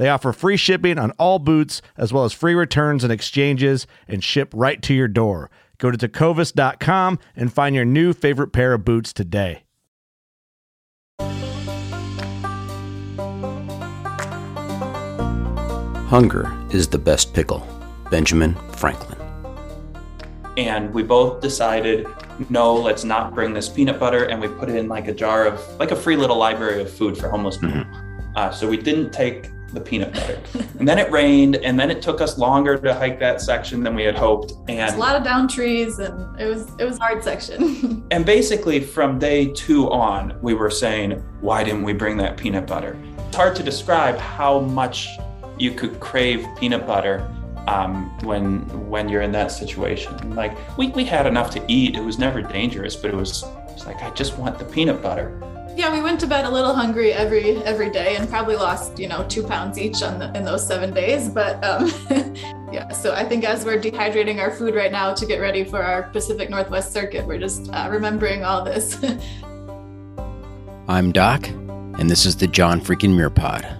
They offer free shipping on all boots, as well as free returns and exchanges, and ship right to your door. Go to tecovas.com and find your new favorite pair of boots today. Hunger is the best pickle. Benjamin Franklin. and we both decided no let's not bring this peanut butter and we put it in like a jar of like a free little library of food for homeless people uh, so we didn't take the peanut butter. And then it rained and then it took us longer to hike that section than we had hoped and a lot of down trees, and it was it was a hard section. and basically from day two on we were saying why didn't we bring that peanut butter? It's hard to describe how much you could crave peanut butter um, when when you're in that situation. Like we, we had enough to eat. It was never dangerous but it was it's like i just want the peanut butter yeah, we went to bed a little hungry every every day, and probably lost you know two pounds each on the, in those seven days. But um, yeah, so I think as we're dehydrating our food right now to get ready for our Pacific Northwest circuit, we're just uh, remembering all this. I'm Doc, and this is the John Freaking Muir Pod.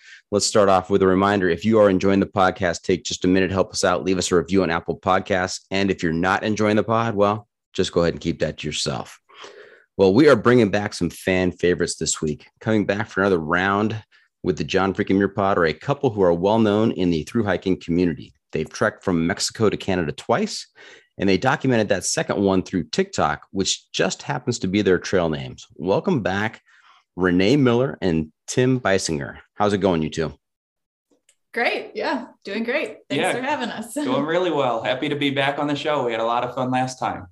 Let's start off with a reminder. If you are enjoying the podcast, take just a minute, help us out, leave us a review on Apple Podcasts. And if you're not enjoying the pod, well, just go ahead and keep that to yourself. Well, we are bringing back some fan favorites this week. Coming back for another round with the John Freaking Muir Pod are a couple who are well known in the through hiking community. They've trekked from Mexico to Canada twice, and they documented that second one through TikTok, which just happens to be their trail names. Welcome back, Renee Miller and Tim Beissinger. How's it going, you two? great, yeah, doing great. Thanks Yeah. for having us. doing really well happy to be back on the show we had a lot of fun last time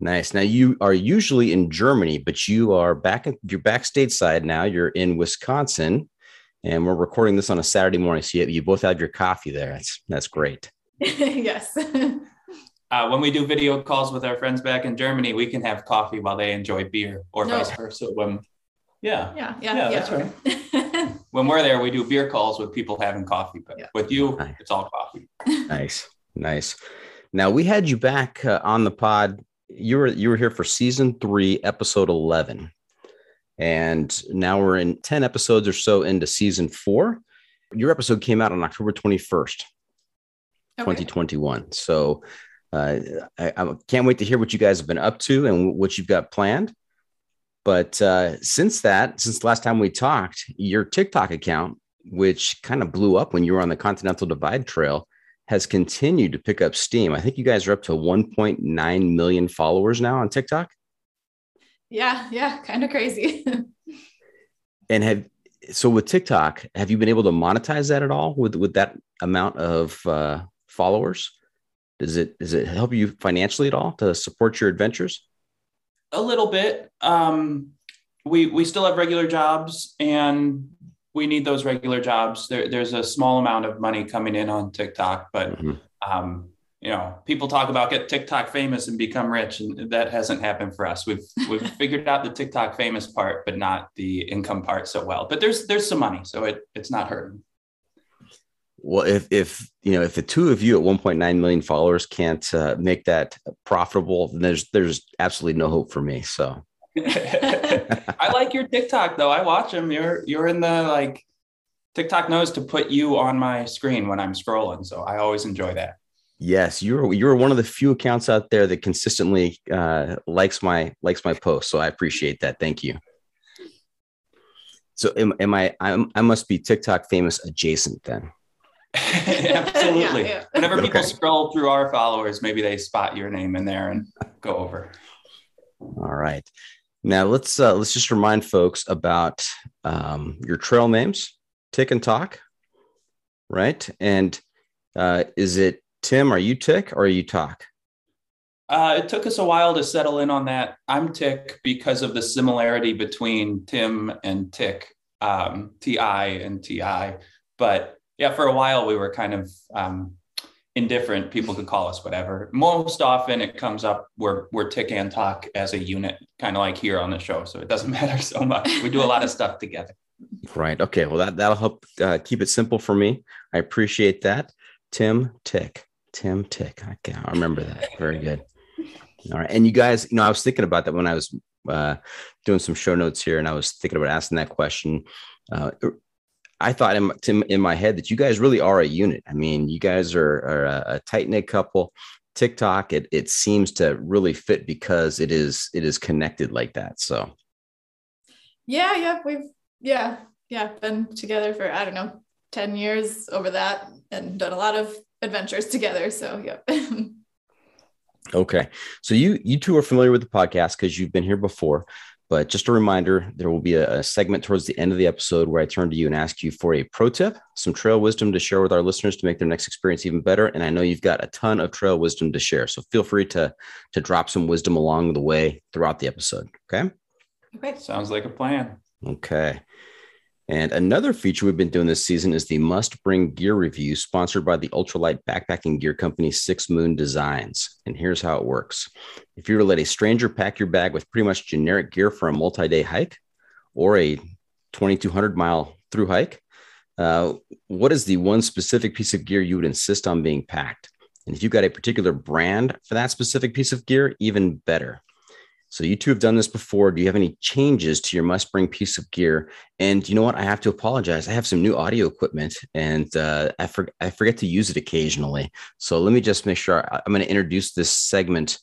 Nice. Now you are usually in Germany, but you are back. You're back stateside now. You're in Wisconsin, and we're recording this on a Saturday morning. So you, you both have your coffee there. That's that's great. yes. uh, when we do video calls with our friends back in germany we can have coffee while they enjoy beer or No. vice versa when yeah yeah, yeah, Yeah, yeah. that's right. when we're there, we do beer calls with people having coffee. But Yeah. with you, Nice. it's all coffee. Nice, nice. Now we had you back uh, on the pod. You were you were here for season three, episode eleven, And now we're in 10 episodes or so into season four. Your episode came out on October twenty first, twenty twenty one. So uh, I, I can't wait to hear what you guys have been up to and what you've got planned. But uh, since that, since the last time we talked, your TikTok account, which kind of blew up when you were on the Continental Divide Trail, has continued to pick up steam. I think you guys are up to 1.9 million followers now on TikTok. Yeah, yeah, kind of crazy. And have so with TikTok, have you been able to monetize that at all with with that amount of uh, followers? Does it does it help you financially at all to support your adventures? A little bit. Um, we we still have regular jobs, and we need those regular jobs. There, there's a small amount of money coming in on TikTok, but Mhm. um, you know, people talk about get TikTok famous and become rich, and that hasn't happened for us. We've we've figured out the TikTok famous part, but not the income part so well. But there's there's some money, so it it's not hurting. Well, if if you know if the two of you at 1.9 million followers can't uh, make that profitable, then there's there's absolutely no hope for me. So I like your TikTok though. I watch them. You're you're in the like TikTok knows to put you on my screen when I'm scrolling, so I always enjoy that. yes, you're you're one of the few accounts out there that consistently uh, likes my likes my post. So I appreciate that. Thank you. So am, am I? I'm, I must be TikTok famous adjacent then. Absolutely. Yeah, yeah. Whenever people Okay. scroll through our followers, maybe they spot your name in there and go over. All right. Now let's uh, let's just remind folks about um, your trail names, Tik and Tok, right? And uh, is it Tim? Are you Tik or are you Tok? Uh, it took us a while to settle in on that. I'm Tik because of the similarity between Tim and Tik, um, Ti and Ti. But yeah, for a while we were kind of um, indifferent. People could call us whatever. Most often it comes up we're we're Tik and Tok as a unit, kind of like here on the show. So it doesn't matter so much. We do a lot of stuff together. Right. Okay. Well, that that'll help uh, keep it simple for me. I appreciate that. Tim Tik. Tim Tik. Okay, I remember that. Very good. All right. And you guys, you know, I was thinking about that when I was uh, doing some show notes here, and I was thinking about asking that question. Uh, I thought in my, in- my head that you guys really are a unit. I mean, you guys are, are a, a tight knit couple. TikTok, it it seems to really fit because it is it is connected like that. So yeah, yeah, we've yeah, yeah, been together for I don't know, 10 years over that and done a lot of adventures together. So yeah. Okay. So you you two are familiar with the podcast because you've been here before. But just a reminder, there will be a, a segment towards the end of the episode where I turn to you and ask you for a pro tip, some trail wisdom to share with our listeners to make their next experience even better. And I know you've got a ton of trail wisdom to share. So feel free to to drop some wisdom along the way throughout the episode. Okay. okay. Sounds like a plan. Okay. And another feature we've been doing this season is the must bring gear review sponsored by the ultralight backpacking gear company Six Moon Designs. And here's how it works if you were to let a stranger pack your bag with pretty much generic gear for a multi day hike or a 2,200 mile through hike, uh, what is the one specific piece of gear you would insist on being packed? And if you've got a particular brand for that specific piece of gear, even better. So you two have done this before. Do you have any changes to your must bring piece of gear? And you know what? I have to apologize. I have some new audio equipment and uh, I, for, I forget to use it occasionally. So let me just make sure I- I'm going to introduce this segment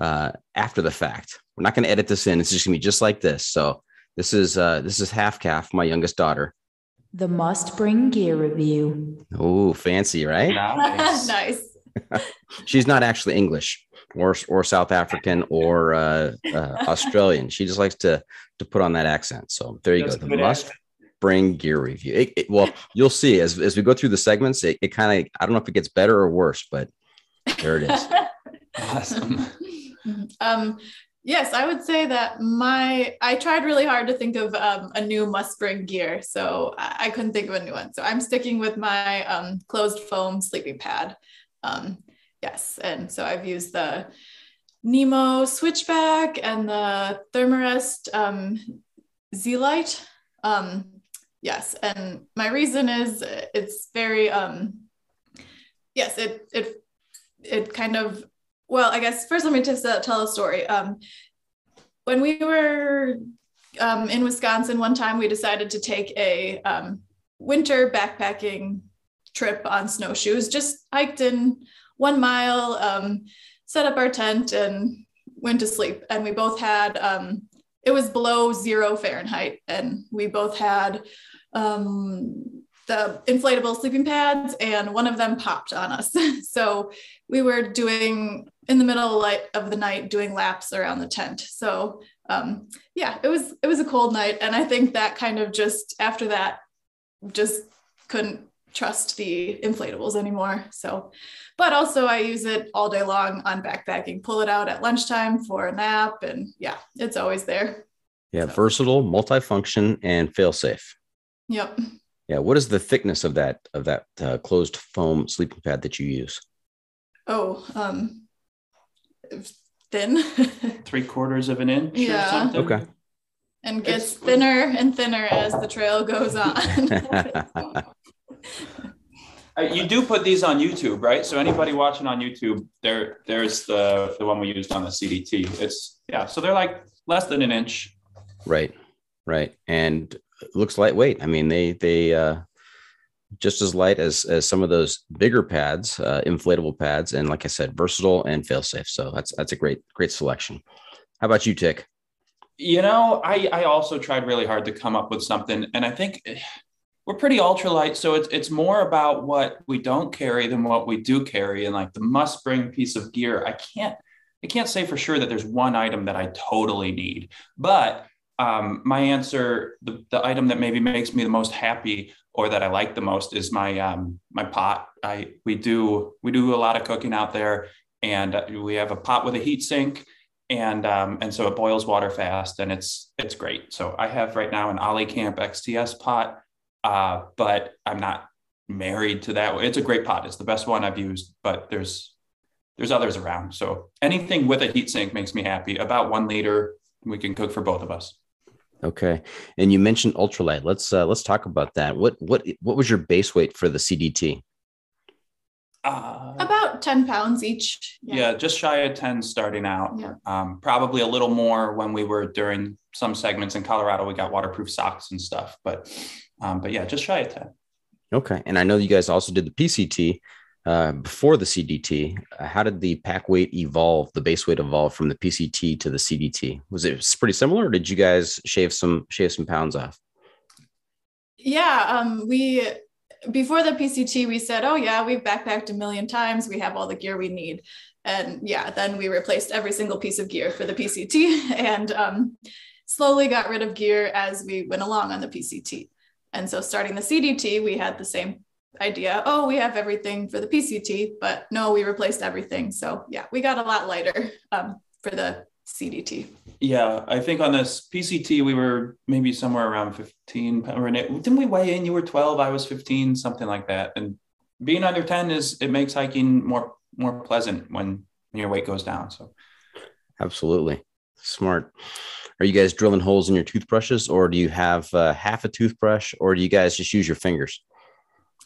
uh, after the fact. We're not going to edit this in. It's just going to be just like this. So this is uh, this is half calf, my youngest daughter. The must bring gear review. Oh, fancy, right? Nice. nice. She's not actually English or or South African or uh, uh, Australian. She just likes to to put on that accent. So there you That's go. The must accent. bring gear review. It, it- well, you'll see as as we go through the segments. It, it kind of I don't know if it gets better or worse, but there it is. Awesome. um, yes, I would say that my I tried really hard to think of um, a new must bring gear, so I, I couldn't think of a new one. So I'm sticking with my um, closed foam sleeping pad. Um, yes, and so I've used the Nemo switchback and the Thermarest um, Z Light. Um, yes, and my reason is it's very um, yes, it it it kind of well, I guess first let me just uh, tell a story. Um, when we were um, in Wisconsin, one time we decided to take a um, winter backpacking trip on snowshoes, just hiked in one mile, um, set up our tent, and went to sleep. And we both had, um, it was below zero Fahrenheit, and we both had um, the inflatable sleeping pads, and one of them popped on us. so we were doing in the middle of the night doing laps around the tent. So um, yeah, it was it was a cold night, and I think that kind of just after that, just couldn't trust the inflatables anymore. So, but also I use it all day long on backpacking. Pull it out at lunchtime for a nap, and yeah, it's always there. Yeah, so. versatile, multifunction, and fail safe. Yep. Yeah. What is the thickness of that of that uh, closed foam sleeping pad that you use? Oh, um, thin. Three quarters of an inch yeah. or something. Okay. And gets it's, thinner and thinner as the trail goes on. uh, you do put these on YouTube, right? So anybody watching on YouTube, there, there's the the one we used on the CDT. It's yeah, so they're like less than an inch. Right, right, and looks lightweight. I mean, they they uh, just as light as as some of those bigger pads, uh, inflatable pads, and like I said, versatile and fail safe. So that's that's a great great selection. How about you, Tik? You know, I I also tried really hard to come up with something, and I think we're pretty ultralight, so it's it's more about what we don't carry than what we do carry, and like the must bring piece of gear. I can't I can't say for sure that there's one item that I totally need, but um, my answer, the, the item that maybe makes me the most happy or that I like the most is my um, my pot. I we do we do a lot of cooking out there, and we have a pot with a heat sink, and um, and so it boils water fast, and it's it's great. So I have right now an ollie Olicamp XTS pot, uh, but I'm not married to that. It's a great pot. It's the best one I've used, but there's there's others around. So anything with a heat sink makes me happy. About one liter, we can cook for both of us. Okay, and you mentioned ultralight. Let's uh, let's talk about that. What what what was your base weight for the CDT? Uh, About ten pounds each. Yeah. yeah. just shy of ten starting out. Yeah. Um, probably a little more when we were during some segments in Colorado. We got waterproof socks and stuff, but um, but yeah, just shy of ten. Okay, and I know you guys also did the PCT uh, before the CDT, uh, how did the pack weight evolve, the base weight evolve from the PCT to the CDT? Was it pretty similar, or did you guys shave some shave some pounds off? Yeah, um, we before the PCT, we said, "Oh yeah, we've backpacked a million times. We have all the gear we need." And yeah, then we replaced every single piece of gear for the PCT, and um, slowly got rid of gear as we went along on the PCT. And so, starting the CDT, we had the same idea. Oh we have everything for the pct but no we replaced everything. So yeah we got a lot lighter um, for the cdt yeah i think on this pct we were maybe somewhere around 15 didn't we weigh in? You were 12 i was 15 something like that. And being under 10 is it makes hiking more more pleasant when your weight goes down so. Absolutely. Smart are you guys drilling holes in your toothbrushes or do you have uh, half a toothbrush or do you guys just use your fingers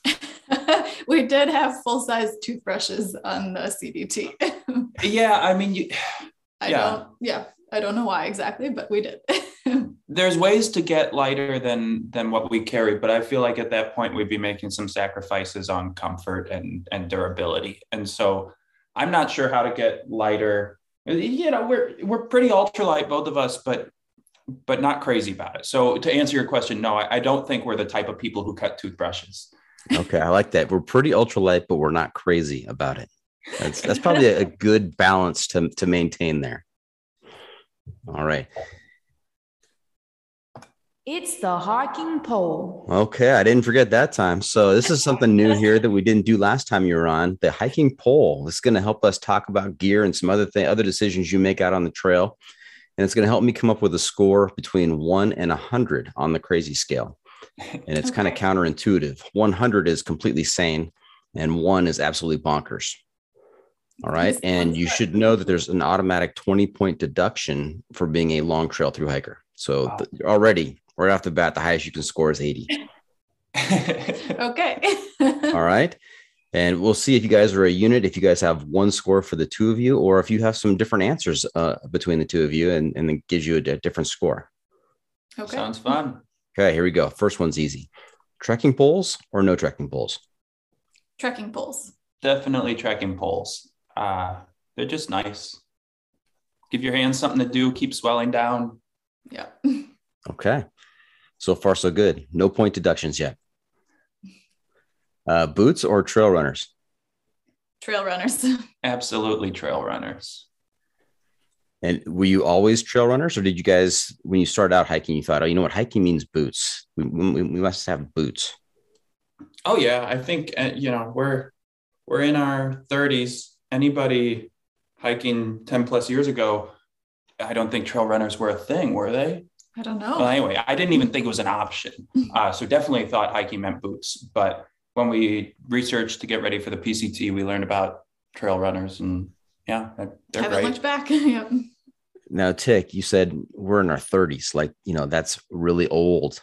we did have full size toothbrushes on the CDT. yeah, I mean, you, I yeah. don't, yeah, I don't know why exactly, but we did. There's ways to get lighter than than what we carry, but I feel like at that point we'd be making some sacrifices on comfort and and durability, and so I'm not sure how to get lighter. You know, we're we're pretty ultralight, both of us, but but not crazy about it. So to answer your question, no, I, I don't think we're the type of people who cut toothbrushes. Okay, I like that. We're pretty ultralight, but we're not crazy about it. That's that's probably a, good balance to to maintain there. All right. It's the hiking pole. Okay, I didn't forget that time. So this is something new here that we didn't do last time you were on. The hiking pole. Is going to help us talk about gear and some other thing, other decisions you make out on the trail, and it's going to help me come up with a score between one and a hundred on the crazy scale and it's okay. kind of counterintuitive. 100 is completely sane, and one is absolutely bonkers. All right. And you should know that there's an automatic 20 point deduction for being a long trail through hiker. So wow. the, already, right off the bat, the highest you can score is 80. okay. All right. And we'll see if you guys are a unit, if you guys have one score for the two of you, or if you have some different answers uh, between the two of you and, and it gives you a, a different score. Okay. Sounds fun. Okay, here we go. First one's easy. Trekking poles or no trekking poles? Trekking poles. Definitely trekking poles. Uh, they're just nice. Give your hands something to do. Keep swelling down. Yeah. Okay. So far, so good. No point deductions yet. Uh, boots or trail runners? Trail runners. Absolutely trail runners. And were you always trail runners, or did you guys, when you started out hiking, you thought, oh, you know what, hiking means boots. We, we, we must have boots. Oh yeah, I think uh, you know we're we're in our 30s. Anybody hiking 10 plus years ago, I don't think trail runners were a thing, were they? I don't know. Well, anyway, I didn't even think it was an option. Uh, so definitely thought hiking meant boots. But when we researched to get ready for the PCT, we learned about trail runners, and yeah, they're Haven't great. looked back. yep. Now, Tik, you said we're in our 30s. Like, you know, that's really old.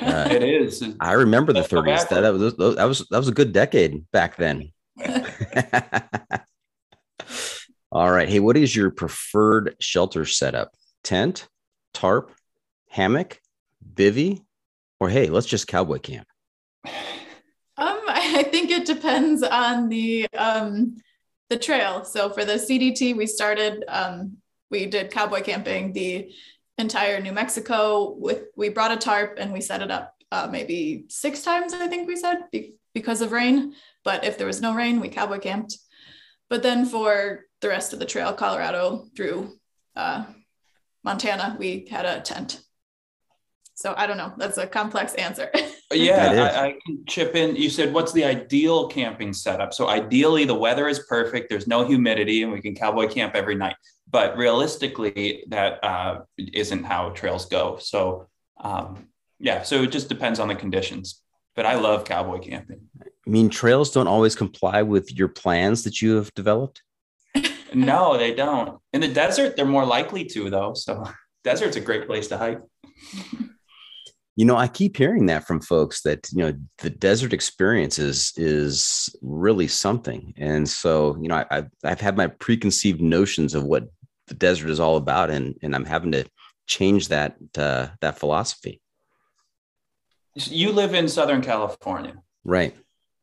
Uh, It is. I remember the 30s. That, that was that was that was a good decade back then. All right. Hey, what is your preferred shelter setup? Tent, tarp, hammock, bivy, or hey, let's just cowboy camp. Um, I think it depends on the um the trail. So for the CDT, we started um we did cowboy camping the entire New Mexico with we brought a tarp and we set it up uh, maybe six times I think we said be- because of rain. But if there was no rain, we cowboy camped. But then for the rest of the trail, Colorado through uh, Montana, we had a tent. So I don't know. That's a complex answer. Yeah, I, I can chip in. You said, what's the ideal camping setup? So, ideally, the weather is perfect. There's no humidity, and we can cowboy camp every night. But realistically, that uh, isn't how trails go. So, um, yeah, so it just depends on the conditions. But I love cowboy camping. I mean, trails don't always comply with your plans that you have developed. No, they don't. In the desert, they're more likely to, though. So, desert's a great place to hike. You know, I keep hearing that from folks that you know the desert experience is is really something, and so you know I, I've I've had my preconceived notions of what the desert is all about, and and I'm having to change that uh, that philosophy. You live in Southern California. Right.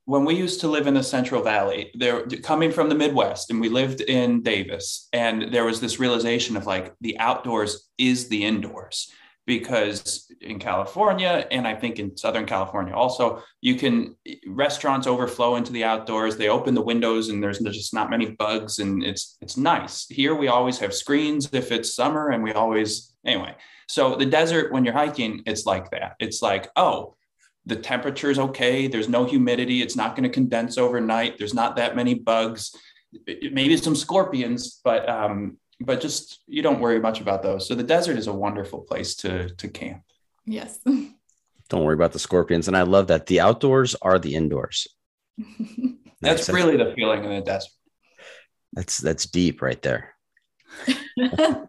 when we used to live in the Central Valley, there coming from the Midwest, and we lived in Davis, and there was this realization of like the outdoors is the indoors because in California and I think in Southern California also, you can restaurants overflow into the outdoors. They open the windows and there's just not many bugs and it's it's nice. Here we always have screens if it's summer and we always anyway. So the desert when you're hiking, it's like that. It's like, oh, the temperature is okay. There's no humidity. It's not going to condense overnight. There's not that many bugs. Maybe some scorpions, but um, but just you don't worry much about those. So the desert is a wonderful place to to camp. yes. Don't worry about the scorpions, and I love that the outdoors are the indoors. That's Nice. really the feeling in the desert. that's that's deep right there.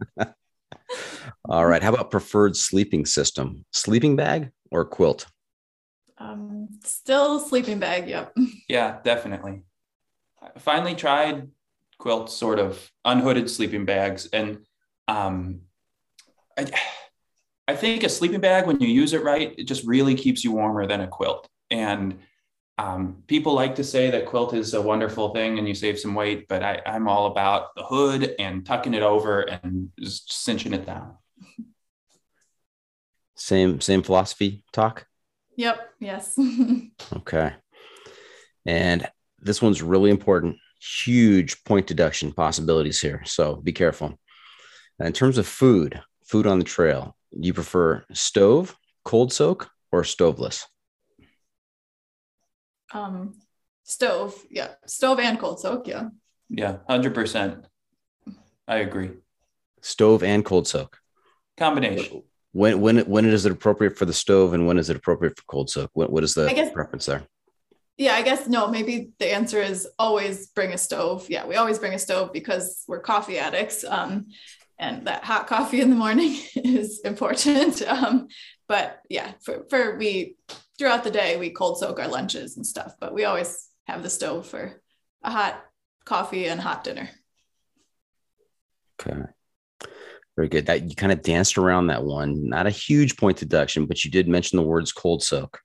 All right. How about preferred sleeping system? Sleeping bag or quilt? um, still sleeping bag. Yep. Yeah, definitely. I finally tried quilts, sort of unhooded sleeping bags, and um, I, I think a sleeping bag, when you use it right, it just really keeps you warmer than a quilt. And um, people like to say that quilt is a wonderful thing and you save some weight, but I, I'm all about the hood and tucking it over and just cinching it down. Same same philosophy Tok. Yep. Yes. Okay. And this one's really important. Huge point deduction possibilities here. So be careful. In terms of food, food on the trail, you prefer stove, cold soak, or stoveless? um, stove. Yeah. Stove and cold soak. Yeah. Yeah, 100%. I agree. Stove and cold soak. Combination. When when when is it appropriate for the stove and when is it appropriate for cold soak? What, what is the guess- preference there? Yeah, I guess no, maybe the answer is always bring a stove. Yeah, we always bring a stove because we're coffee addicts. Um, and that hot coffee in the morning is important. Um, but yeah, for, for we throughout the day, we cold soak our lunches and stuff, but we always have the stove for a hot coffee and hot dinner. Okay. Very good. That you kind of danced around that one. Not a huge point deduction, but you did mention the words cold soak.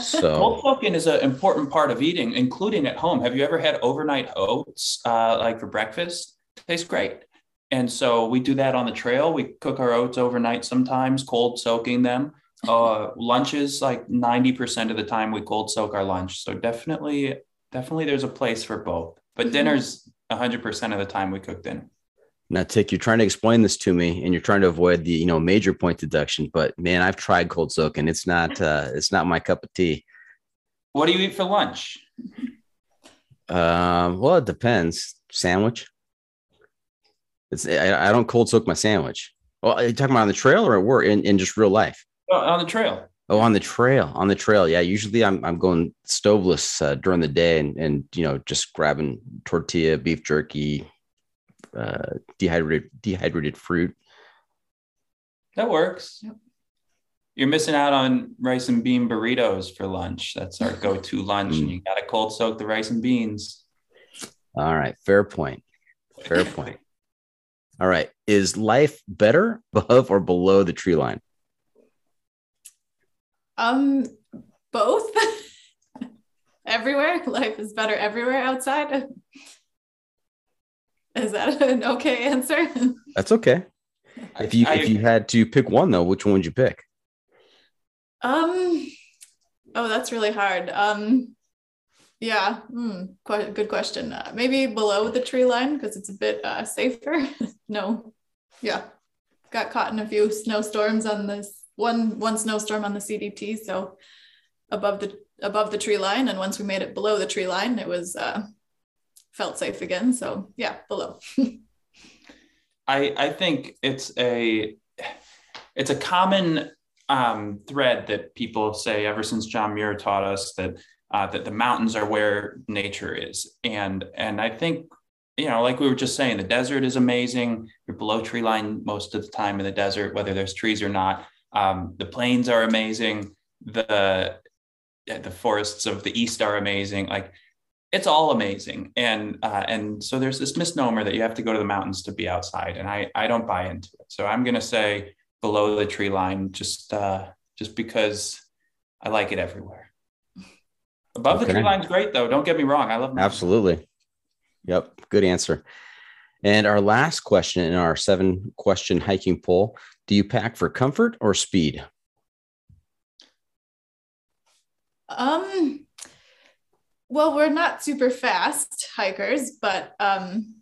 So Cold soaking is an important part of eating, including at home. Have you ever had overnight oats, uh, like for breakfast? Tastes great. And so we do that on the trail. We cook our oats overnight sometimes, cold soaking them. Uh, lunches, like 90% of the time, we cold soak our lunch. So definitely, definitely there's a place for both. But Mhm. dinner's 100% of the time we cook dinner. Now, Tik, you're trying to explain this to me, and you're trying to avoid the you know major point deduction. But man, I've tried cold soak, and it's not uh, it's not my cup of tea. What do you eat for lunch? Um, well, it depends. Sandwich. It's I, I don't cold soak my sandwich. Well, are you talking about on the trail or at work in, in just real life? Oh, on the trail. Oh, on the trail, on the trail. Yeah, usually I'm I'm going stoveless uh, during the day and and you know just grabbing tortilla, beef jerky, uh, dehydrated dehydrated fruit. That works. You're missing out on rice and bean burritos for lunch. That's our go-to lunch, and you got to cold soak the rice and beans. All right, fair point. Fair point. All right, is life better above or below the tree line? Um, both. everywhere. Life is better everywhere outside. Is that an okay answer? That's okay. If you I- if you had to pick one though, which one would you pick? Um, oh, that's really hard. Um, yeah, hmm, quite good question. Uh, maybe below the tree line because it's a bit uh, safer. no, yeah, got caught in a few snowstorms on this one one snowstorm on the CDT. So above the above the tree line, and once we made it below the tree line, it was uh, felt safe again. So yeah, below. I I think it's a it's a common um, thread that people say ever since John Muir taught us that uh, that the mountains are where nature is, and and I think you know like we were just saying, the desert is amazing. You're below tree line most of the time in the desert, whether there's trees or not. Um, the plains are amazing. The the forests of the east are amazing. Like it's all amazing and uh, and so there's this misnomer that you have to go to the mountains to be outside and i i don't buy into it so i'm going to say below the tree line just uh just because i like it everywhere above the Okay. tree line's great though don't get me wrong i love mountains. Absolutely. Yep. Good answer. And our last question in our seven question hiking poll Do you pack for comfort or speed? Um, well, we're not super fast hikers, but um,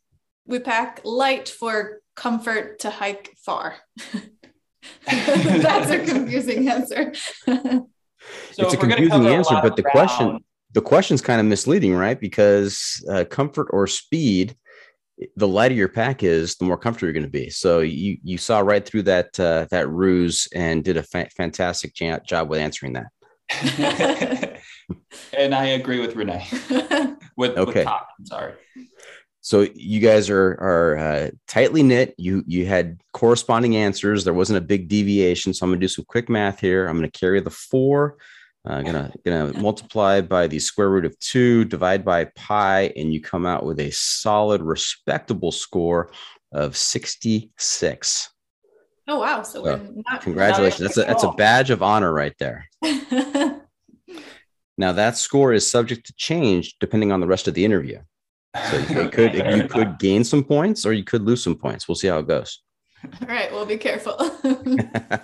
we pack light for comfort to hike far. That's a confusing answer. so it's a if we're gonna confusing cover a answer, but of the question ground- the question's kind of misleading, right? Because uh, comfort or speed, the lighter your pack is, the more comfortable you're going to be. So you you saw right through that uh, that ruse and did a fa- fantastic job with answering that. and i agree with renee with, Okay. with top i'm sorry So you guys are are uh, tightly knit. You you had corresponding answers. There wasn't a big deviation. So I'm gonna do some quick math here. I'm gonna carry the four. I'm gonna gonna multiply by the square root of two, divide by pi, and you come out with a solid, respectable score of 66. Oh wow! So we're not. Congratulations. That's a that's a badge of honor right there. Now that score is subject to change depending on the rest of the interview. So you could you could gain some points or you could lose some points. We'll see how it goes. All right, we'll be careful.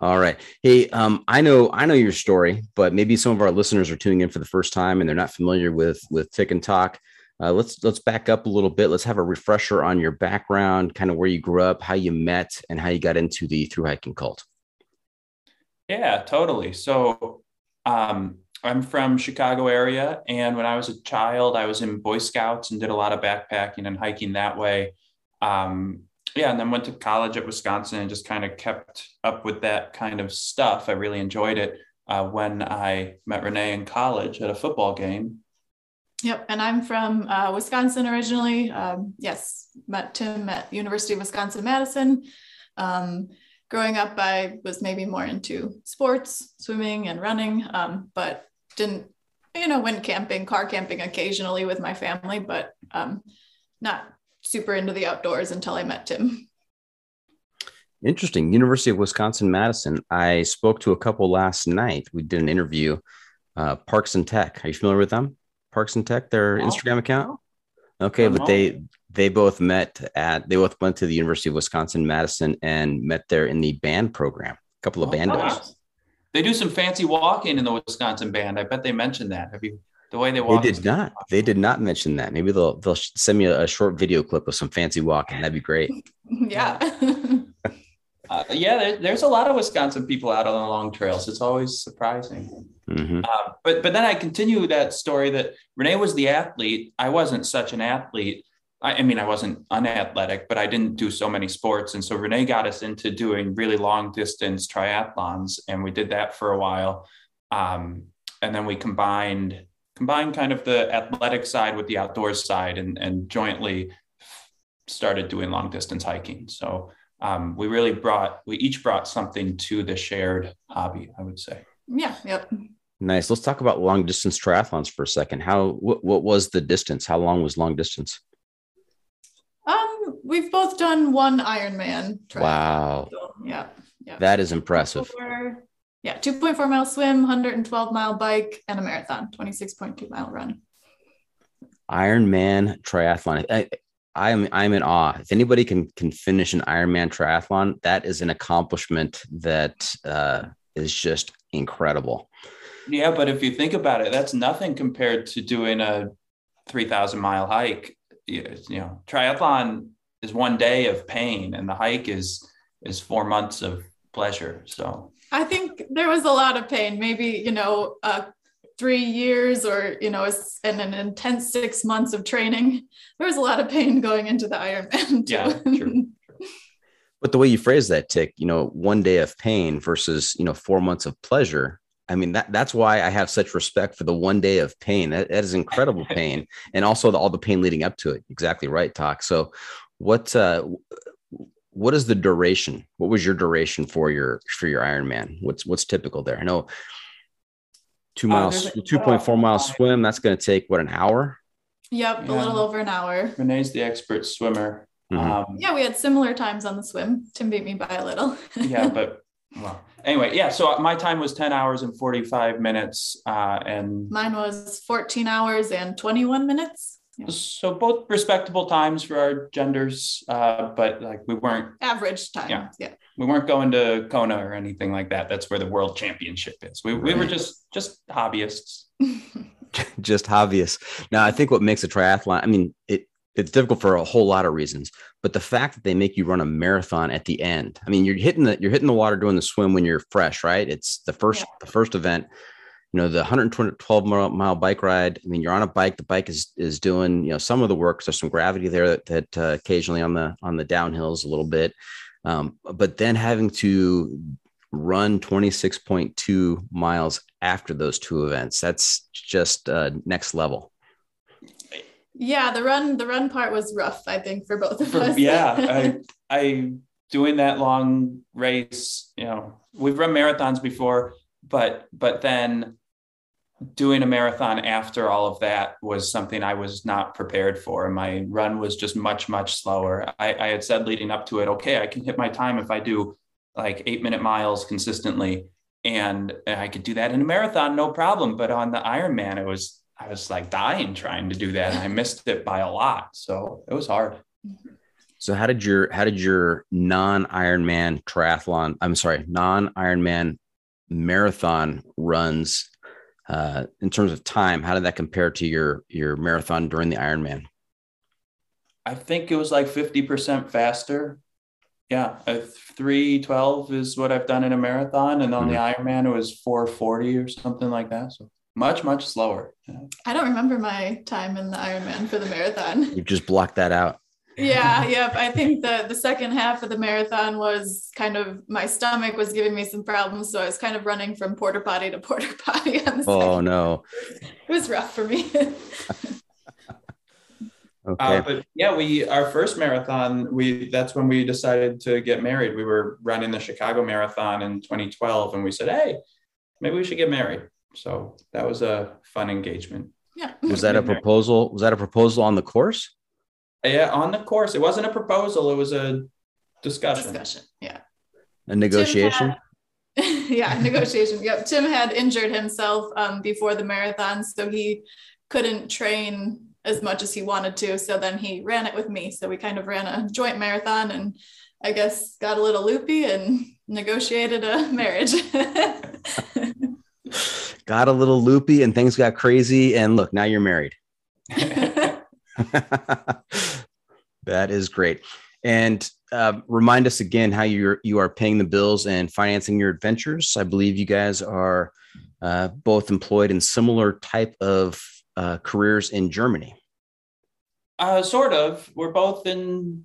All right. Hey, um, I know I know your story, but maybe some of our listeners are tuning in for the first time and they're not familiar with with Tik and Tok. Uh, let's let's back up a little bit. Let's have a refresher on your background, kind of where you grew up, how you met, and how you got into the through hiking cult. Yeah, totally. So um, I'm from Chicago area, and when I was a child, I was in Boy Scouts and did a lot of backpacking and hiking that way. Um, yeah, and then went to college at Wisconsin and just kind of kept up with that kind of stuff. I really enjoyed it uh, when I met Renee in college at a football game. Yep, and I'm from uh, Wisconsin originally. Um, yes, met Tim at University of Wisconsin Madison. Um, growing up, I was maybe more into sports, swimming and running, um, but didn't, you know, went camping, car camping occasionally with my family, but um, not super into the outdoors until I met Tim. Interesting. University of Wisconsin Madison. I spoke to a couple last night. We did an interview. Uh, Parks and Tech. Are you familiar with them? Parks and Tech, their No. Instagram account. Okay, oh, but No. they they both met at they both went to the University of Wisconsin Madison and met there in the band program. A couple of Oh, bandos. nice. They do some fancy walking in the Wisconsin band. I bet they mentioned that. Have you the way they walk? They did not. They did not mention that. Maybe they'll they'll send me a, a short video clip of some fancy walking. That'd be great. yeah. Uh, yeah, there, there's a lot of Wisconsin people out on the long trails. It's always surprising. Mhm. Uh, but but then I continue that story that Renee was the athlete. I wasn't such an athlete. I, I mean, I wasn't unathletic, but I didn't do so many sports. And so Renee got us into doing really long distance triathlons, and we did that for a while. Um, and then we combined combined kind of the athletic side with the outdoors side, and and jointly started doing long distance hiking. So um, we really brought we each brought something to the shared hobby. I would say. yeah. Yep. Nice. Let's talk about long distance triathlons for a second. How what, what was the distance? How long was long distance? Um, we've both done one Ironman. triathlon. Wow, So, yeah. Yeah. that is impressive. Four- yeah, 2.4 mile swim, 112 mile bike, and a marathon, 26.2 mile run. Ironman triathlon. I, I'm I'm in awe. If anybody can can finish an Ironman triathlon, that is an accomplishment that uh, is just incredible. Yeah, but if you think about it, that's nothing compared to doing a 3,000 mile hike. You you know, triathlon is one day of pain, and the hike is is four months of pleasure. So I think there was a lot of pain, maybe, you know, uh, three years or, you know, it's- and an intense six months of training. There was a lot of pain going into the Ironman. Too. Yeah, true. But the way you phrase that, Tik, you know, one day of pain versus you know four months of pleasure. I mean that that's why I have such respect for the one day of pain. That, that is incredible pain, and also the, all the pain leading up to it. Exactly right, Tok. So, what uh, what is the duration? What was your duration for your for your Ironman? What's what's typical there? I know two Uh, miles, there's a two point four mile swim. That's going to take what an hour. Yep, a little over an hour. Renee's the expert swimmer. Mhm. Um, Yeah, we had similar times on the swim. Tim beat me by a little. yeah, but well, anyway, yeah. So my time was 10 hours and 45 minutes. Uh, and Mine was 14 hours and 21 minutes. Yeah. so both respectable times for our genders. Uh, but like we weren't Average time. Yeah. yeah. we weren't going to Kona or anything like that. That's where the world championship is. We, we were just just hobbyists. just hobbyists. Now, I think what makes a triathlon, I mean, it it's difficult for a whole lot of reasons, but the fact that they make you run a marathon at the end. I mean, you're hitting the you're hitting the water doing the swim when you're fresh, right? It's the first Yeah. the first event. You know, the 112 mile, mile bike ride. I mean, you're on a bike. The bike is is doing you know some of the work. There's some gravity there that, that uh, occasionally on the on the downhills a little bit, um, but then having to run 26.2 miles after those two events. That's just uh, next level. Yeah, the run the run part was rough, I think, for both of For- us. yeah, I, I doing that long race. You know, we've run marathons before, but but then doing a marathon after all of that was something I was not prepared for. My run was just much much slower. I, I had said leading up to it, okay, I can hit my time if I do like eight minute miles consistently, and I could do that in a marathon, no problem. But on the Ironman, it was I was like dying trying to do that, and I missed it by a lot. So it was hard. So how did your how did your non Ironman triathlon? I'm sorry, non Ironman marathon runs uh, in terms of time? How did that compare to your your marathon during the Ironman? I think it was like 50% faster. Yeah, a 312 is what I've done in a marathon. And on the Ironman, it was 440 or something like that. So much, much slower. Yeah. I don't remember my time in the Ironman for the marathon. You just blocked that out. Yeah, yep. I think the the second half of the marathon was kind of my stomach was giving me some problems, so I was kind of running from porta potty to porta potty on the Oh no. It was rough for me. Okay. Uh, but yeah, we our first marathon, we that's when we decided to get married. We were running the Chicago Marathon in 2012, and we said, "Hey, maybe we should get married." So that was a fun engagement. yeah. was that a proposal? Was that a proposal on the course? Yeah, on the course. It wasn't a proposal. It was a discussion. discussion. Yeah. A negotiation. yeah, negotiation. Yep. Tim had injured himself um, before the marathon, so he couldn't train as much as he wanted to. So then he ran it with me. So we kind of ran a joint marathon and I guess got a little loopy and negotiated a marriage. got a little loopy and things got crazy. And look, now you're married. That is great. And uh, remind us again how you're you are paying the bills and financing your adventures. I believe you guys are uh, both employed in similar type of uh, careers in Germany. Uh, sort of. We're both in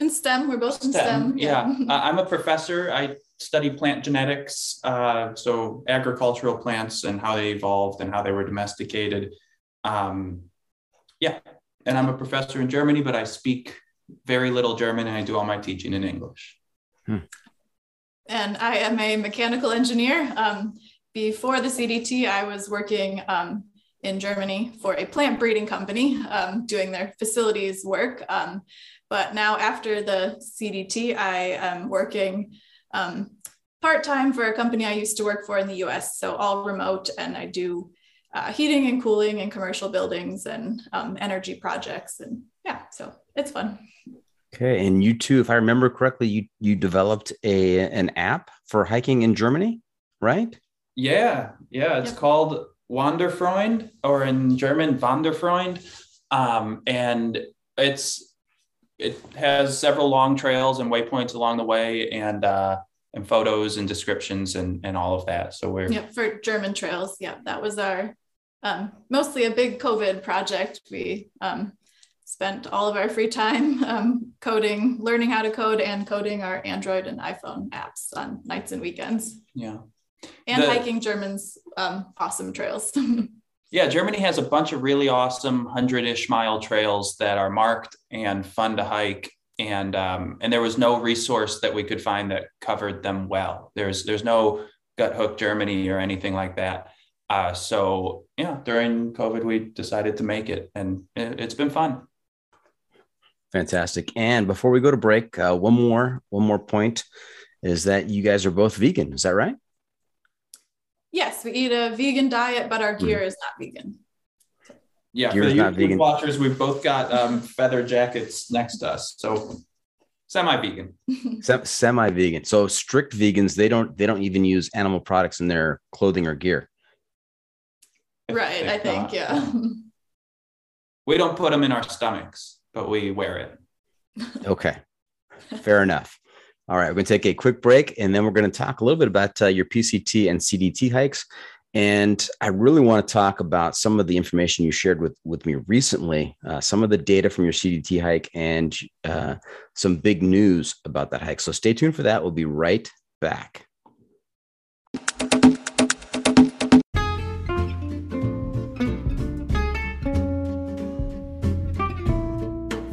in STEM. We're both in STEM. Yeah, uh, I'm a professor. I study plant genetics, uh, so agricultural plants and how they evolved and how they were domesticated. Um, yeah, and I'm a professor in Germany, but I speak very little German and I do all my teaching in English. Hmm. And I am a mechanical engineer. Um, before the CDT, I was working um, in Germany for a plant breeding company um, doing their facilities work. Um, but now, after the CDT, I am working um, part time for a company I used to work for in the US. So, all remote, and I do uh, heating and cooling in commercial buildings and um, energy projects. And yeah, so it's fun. Okay, and you too, if I remember correctly, you you developed a an app for hiking in Germany, right? Yeah, yeah, it's yep. called Wanderfreund, or in German Wanderfreund, um, and it's it has several long trails and waypoints along the way, and uh, and photos and descriptions and and all of that. So we're yeah for German trails. Yeah, that was our um, mostly a big COVID project. We um, spent all of our free time um, coding, learning how to code, and coding our Android and iPhone apps on nights and weekends. Yeah and the, hiking German's um, awesome trails. yeah, Germany has a bunch of really awesome hundred-ish mile trails that are marked and fun to hike. And um, and there was no resource that we could find that covered them well. There's there's no Guthook Germany or anything like that. Uh, so yeah, during COVID, we decided to make it, and it, has been fun. Fantastic. And before we go to break, uh, one more one more point is that you guys are both vegan. Is that right? Yes, we eat a vegan diet, but our gear mm. is not vegan. Yeah, gear for the YouTube vegan. watchers, we've both got um, feather jackets next to us, so semi-vegan. semi-vegan. So strict vegans, they don't they don't even use animal products in their clothing or gear. Right, I think, not. yeah. We don't put them in our stomachs, but we wear it. okay, fair enough. All right, we're going to take a quick break and then we're going to talk a little bit about uh, your PCT and CDT hikes. And I really want to talk about some of the information you shared with, with me recently, uh, some of the data from your CDT hike, and uh, some big news about that hike. So stay tuned for that. We'll be right back.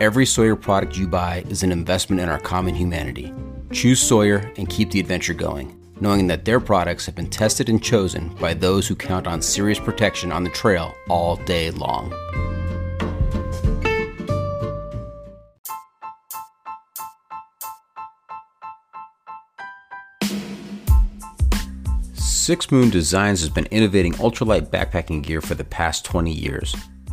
Every Sawyer product you buy is an investment in our common humanity. Choose Sawyer and keep the adventure going, knowing that their products have been tested and chosen by those who count on serious protection on the trail all day long. Six Moon Designs has been innovating ultralight backpacking gear for the past 20 years.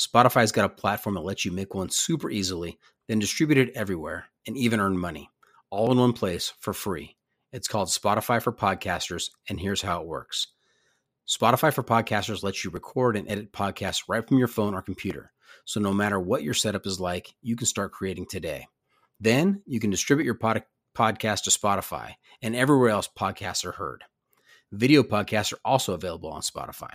Spotify's got a platform that lets you make one super easily, then distribute it everywhere and even earn money, all in one place for free. It's called Spotify for Podcasters, and here's how it works. Spotify for Podcasters lets you record and edit podcasts right from your phone or computer. So no matter what your setup is like, you can start creating today. Then you can distribute your pod- podcast to Spotify and everywhere else podcasts are heard. Video podcasts are also available on Spotify.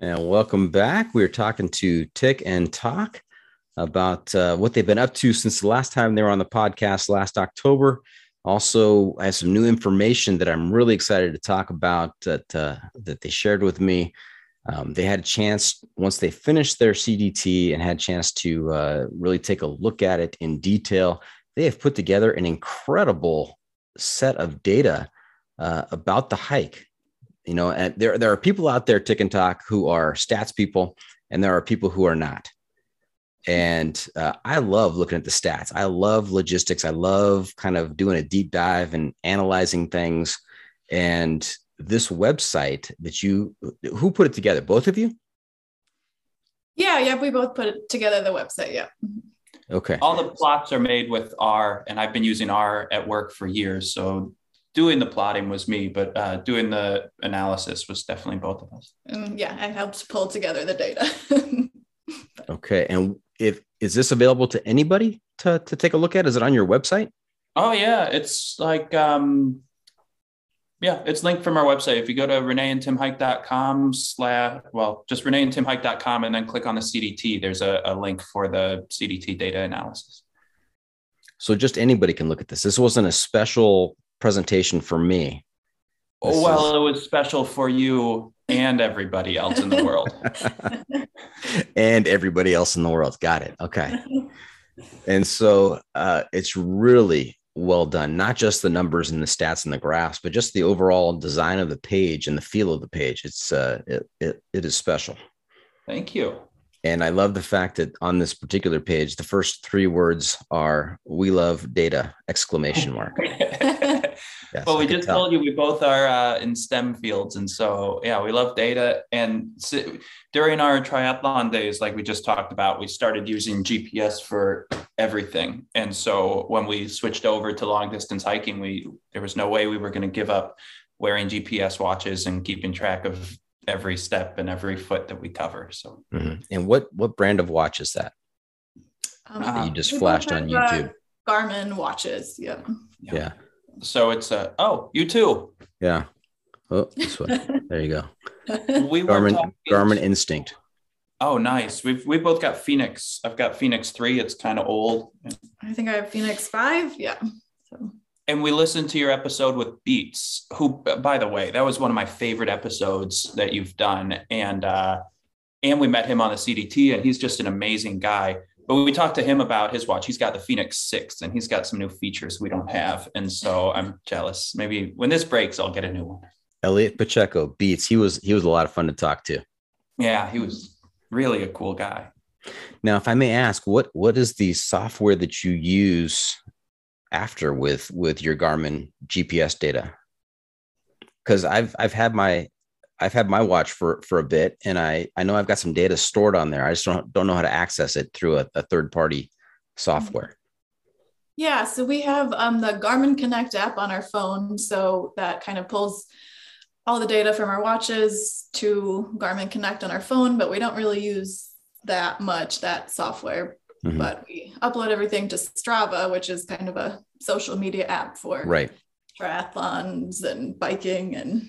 And welcome back. We are talking to Tik and Tok about uh, what they've been up to since the last time they were on the podcast last October. Also, I have some new information that I'm really excited to talk about that uh, that they shared with me. Um, they had a chance once they finished their CDT and had a chance to uh, really take a look at it in detail. They have put together an incredible set of data uh, about the hike you know, and there there are people out there Tik and Tok who are stats people, and there are people who are not. And uh, I love looking at the stats. I love logistics. I love kind of doing a deep dive and analyzing things. And this website that you, who put it together? Both of you? Yeah, yeah, we both put it together. The website, yeah. Okay. All the plots are made with R, and I've been using R at work for years. So doing the plotting was me, but uh, doing the analysis was definitely both of us. Um, yeah, I helped pull together the data. okay, and if is this available to anybody to to take a look at? Is it on your website? Oh yeah, it's like um, yeah, it's linked from our website. If you go to reneeandtimhike.com slash, well, just reneeandtimhike.com and then click on the CDT, there's a, a link for the CDT data analysis. So just anybody can look at this. This wasn't a special presentation for me. Oh, well, is... it was special for you and everybody else in the world. and everybody else in the world. Got it. Okay. and so uh, it's really well done, not just the numbers and the stats and the graphs, but just the overall design of the page and the feel of the page. It's uh, it, it, it is special. Thank you. And I love the fact that on this particular page, the first three words are "We love data!" exclamation mark. Yes, well, we just tell. told you we both are uh, in STEM fields, and so yeah, we love data. And so, during our triathlon days, like we just talked about, we started using GPS for everything. And so when we switched over to long distance hiking, we there was no way we were going to give up wearing GPS watches and keeping track of every step and every foot that we cover. So, mm-hmm. and what what brand of watch is that? Um, that you just flashed on uh, YouTube. Garmin watches. Yeah. yeah. yeah. So it's a oh, you too. Yeah. Oh, this way. there you go. we Garmin Garmin Instinct. Oh, nice. We've we both got Fenix. I've got Fenix three. It's kind of old. I think I have Fenix five. Yeah. So and we listened to your episode with Beats, who, by the way, that was one of my favorite episodes that you've done. And uh, and we met him on the CDT, and he's just an amazing guy. But we talked to him about his watch. He's got the Fenix Six, and he's got some new features we don't have. And so I'm jealous. Maybe when this breaks, I'll get a new one. Elliot Pacheco, Beats. He was he was a lot of fun to talk to. Yeah, he was really a cool guy. Now, if I may ask, what what is the software that you use after with with your Garmin GPS data? Because I've I've had my I've had my watch for for a bit, and I I know I've got some data stored on there. I just don't don't know how to access it through a, a third party software. Yeah, so we have um, the Garmin Connect app on our phone, so that kind of pulls all the data from our watches to Garmin Connect on our phone, but we don't really use that much that software mm-hmm. but we upload everything to Strava, which is kind of a social media app for right triathlons and biking and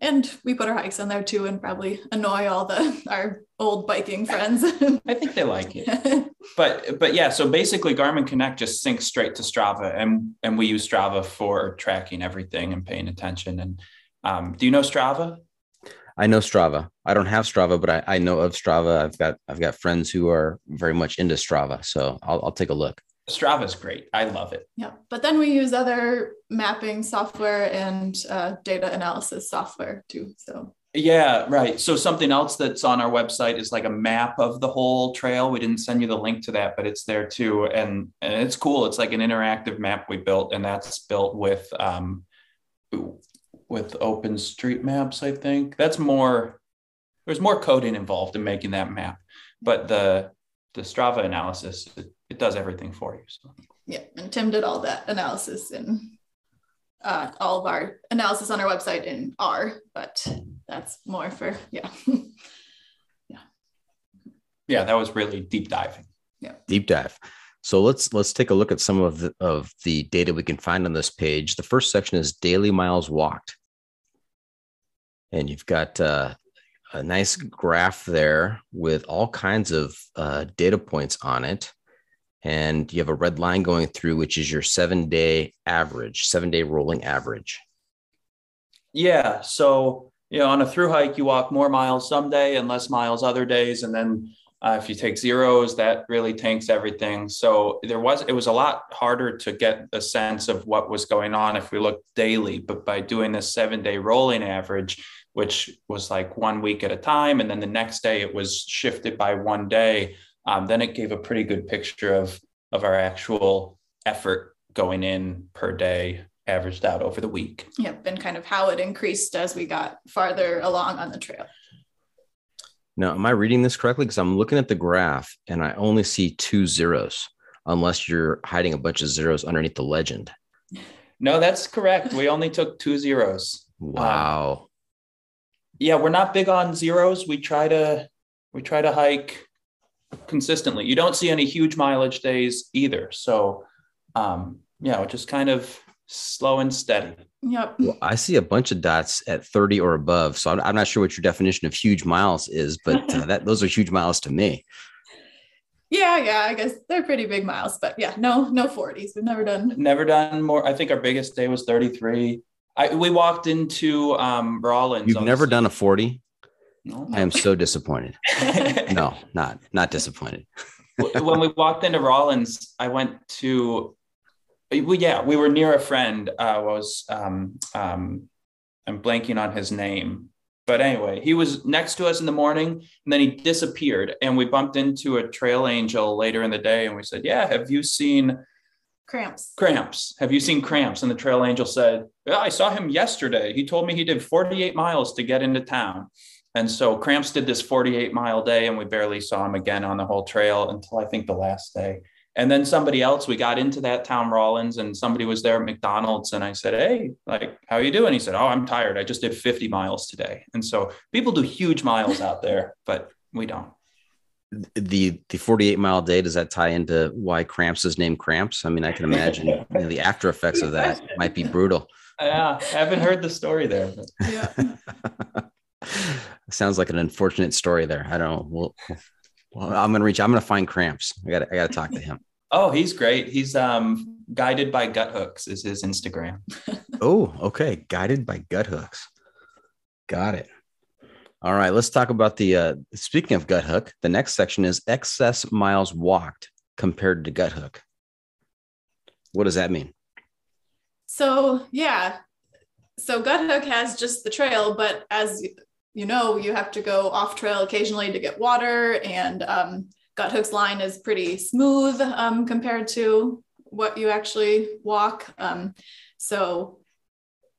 and we put our hikes on there too and probably annoy all the our old biking friends i think they like it but but yeah so basically garmin connect just syncs straight to strava and and we use strava for tracking everything and paying attention and um, do you know strava I know Strava. I don't have Strava, but I, I know of Strava. I've got I've got friends who are very much into Strava, so I'll, I'll take a look. Strava's great. I love it. Yeah, but then we use other mapping software and uh, data analysis software too. So yeah, right. So something else that's on our website is like a map of the whole trail. We didn't send you the link to that, but it's there too, and and it's cool. It's like an interactive map we built, and that's built with um, with OpenStreetMaps. I think that's more. There's more coding involved in making that map, but the the Strava analysis it, it does everything for you. So. Yeah, and Tim did all that analysis and uh, all of our analysis on our website in R, but that's more for yeah. yeah. Yeah, that was really deep diving. Yeah. Deep dive. So let's let's take a look at some of the of the data we can find on this page. The first section is daily miles walked. And you've got uh, a nice graph there with all kinds of uh, data points on it and you have a red line going through, which is your seven day average, seven day rolling average. Yeah. So, you know, on a through hike, you walk more miles some day and less miles other days. And then uh, if you take zeros, that really tanks everything. So there was, it was a lot harder to get a sense of what was going on if we looked daily. But by doing this seven day rolling average, which was like one week at a time, and then the next day it was shifted by one day, um, then it gave a pretty good picture of of our actual effort going in per day averaged out over the week. Yep, and kind of how it increased as we got farther along on the trail. Now, am I reading this correctly? Because I'm looking at the graph and I only see two zeros, unless you're hiding a bunch of zeros underneath the legend. No, that's correct. We only took two zeros. Wow. Um, yeah, we're not big on zeros. We try to we try to hike consistently. You don't see any huge mileage days either. So, um, yeah, just kind of slow and steady. Yep. Well, I see a bunch of dots at 30 or above. So I'm, I'm not sure what your definition of huge miles is, but uh, that those are huge miles to me. Yeah, yeah, I guess they're pretty big miles, but yeah, no, no 40s. We've never done. Never done more. I think our biggest day was 33. I, we walked into um, Rawlins. You've never done a 40? No. I am so disappointed. no, not not disappointed. when we walked into Rawlins, I went to, well, yeah, we were near a friend. Uh, was um, um, I'm blanking on his name, but anyway, he was next to us in the morning, and then he disappeared. And we bumped into a trail angel later in the day, and we said, "Yeah, have you seen?" Cramps. Cramps. Have you seen Cramps? And the trail angel said, yeah, I saw him yesterday. He told me he did 48 miles to get into town. And so Cramps did this 48 mile day, and we barely saw him again on the whole trail until I think the last day. And then somebody else, we got into that town Rawlins, and somebody was there at McDonald's, and I said, "Hey, like, how you doing?" He said, "Oh, I'm tired. I just did 50 miles today." And so people do huge miles out there, but we don't. The the 48 mile day does that tie into why Cramps is named Cramps? I mean, I can imagine you know, the after effects of that might be brutal. Yeah, I haven't heard the story there. But. Yeah. Sounds like an unfortunate story there. I don't know. Well, well I'm gonna reach. I'm gonna find cramps. I got. I got to talk to him. Oh, he's great. He's um guided by gut hooks is his Instagram. oh, okay. Guided by gut hooks. Got it. All right. Let's talk about the. uh Speaking of Guthook, the next section is excess miles walked compared to Guthook. What does that mean? So yeah, so Guthook has just the trail, but as you know, you have to go off trail occasionally to get water, and um, Guthook's line is pretty smooth um, compared to what you actually walk. Um, so,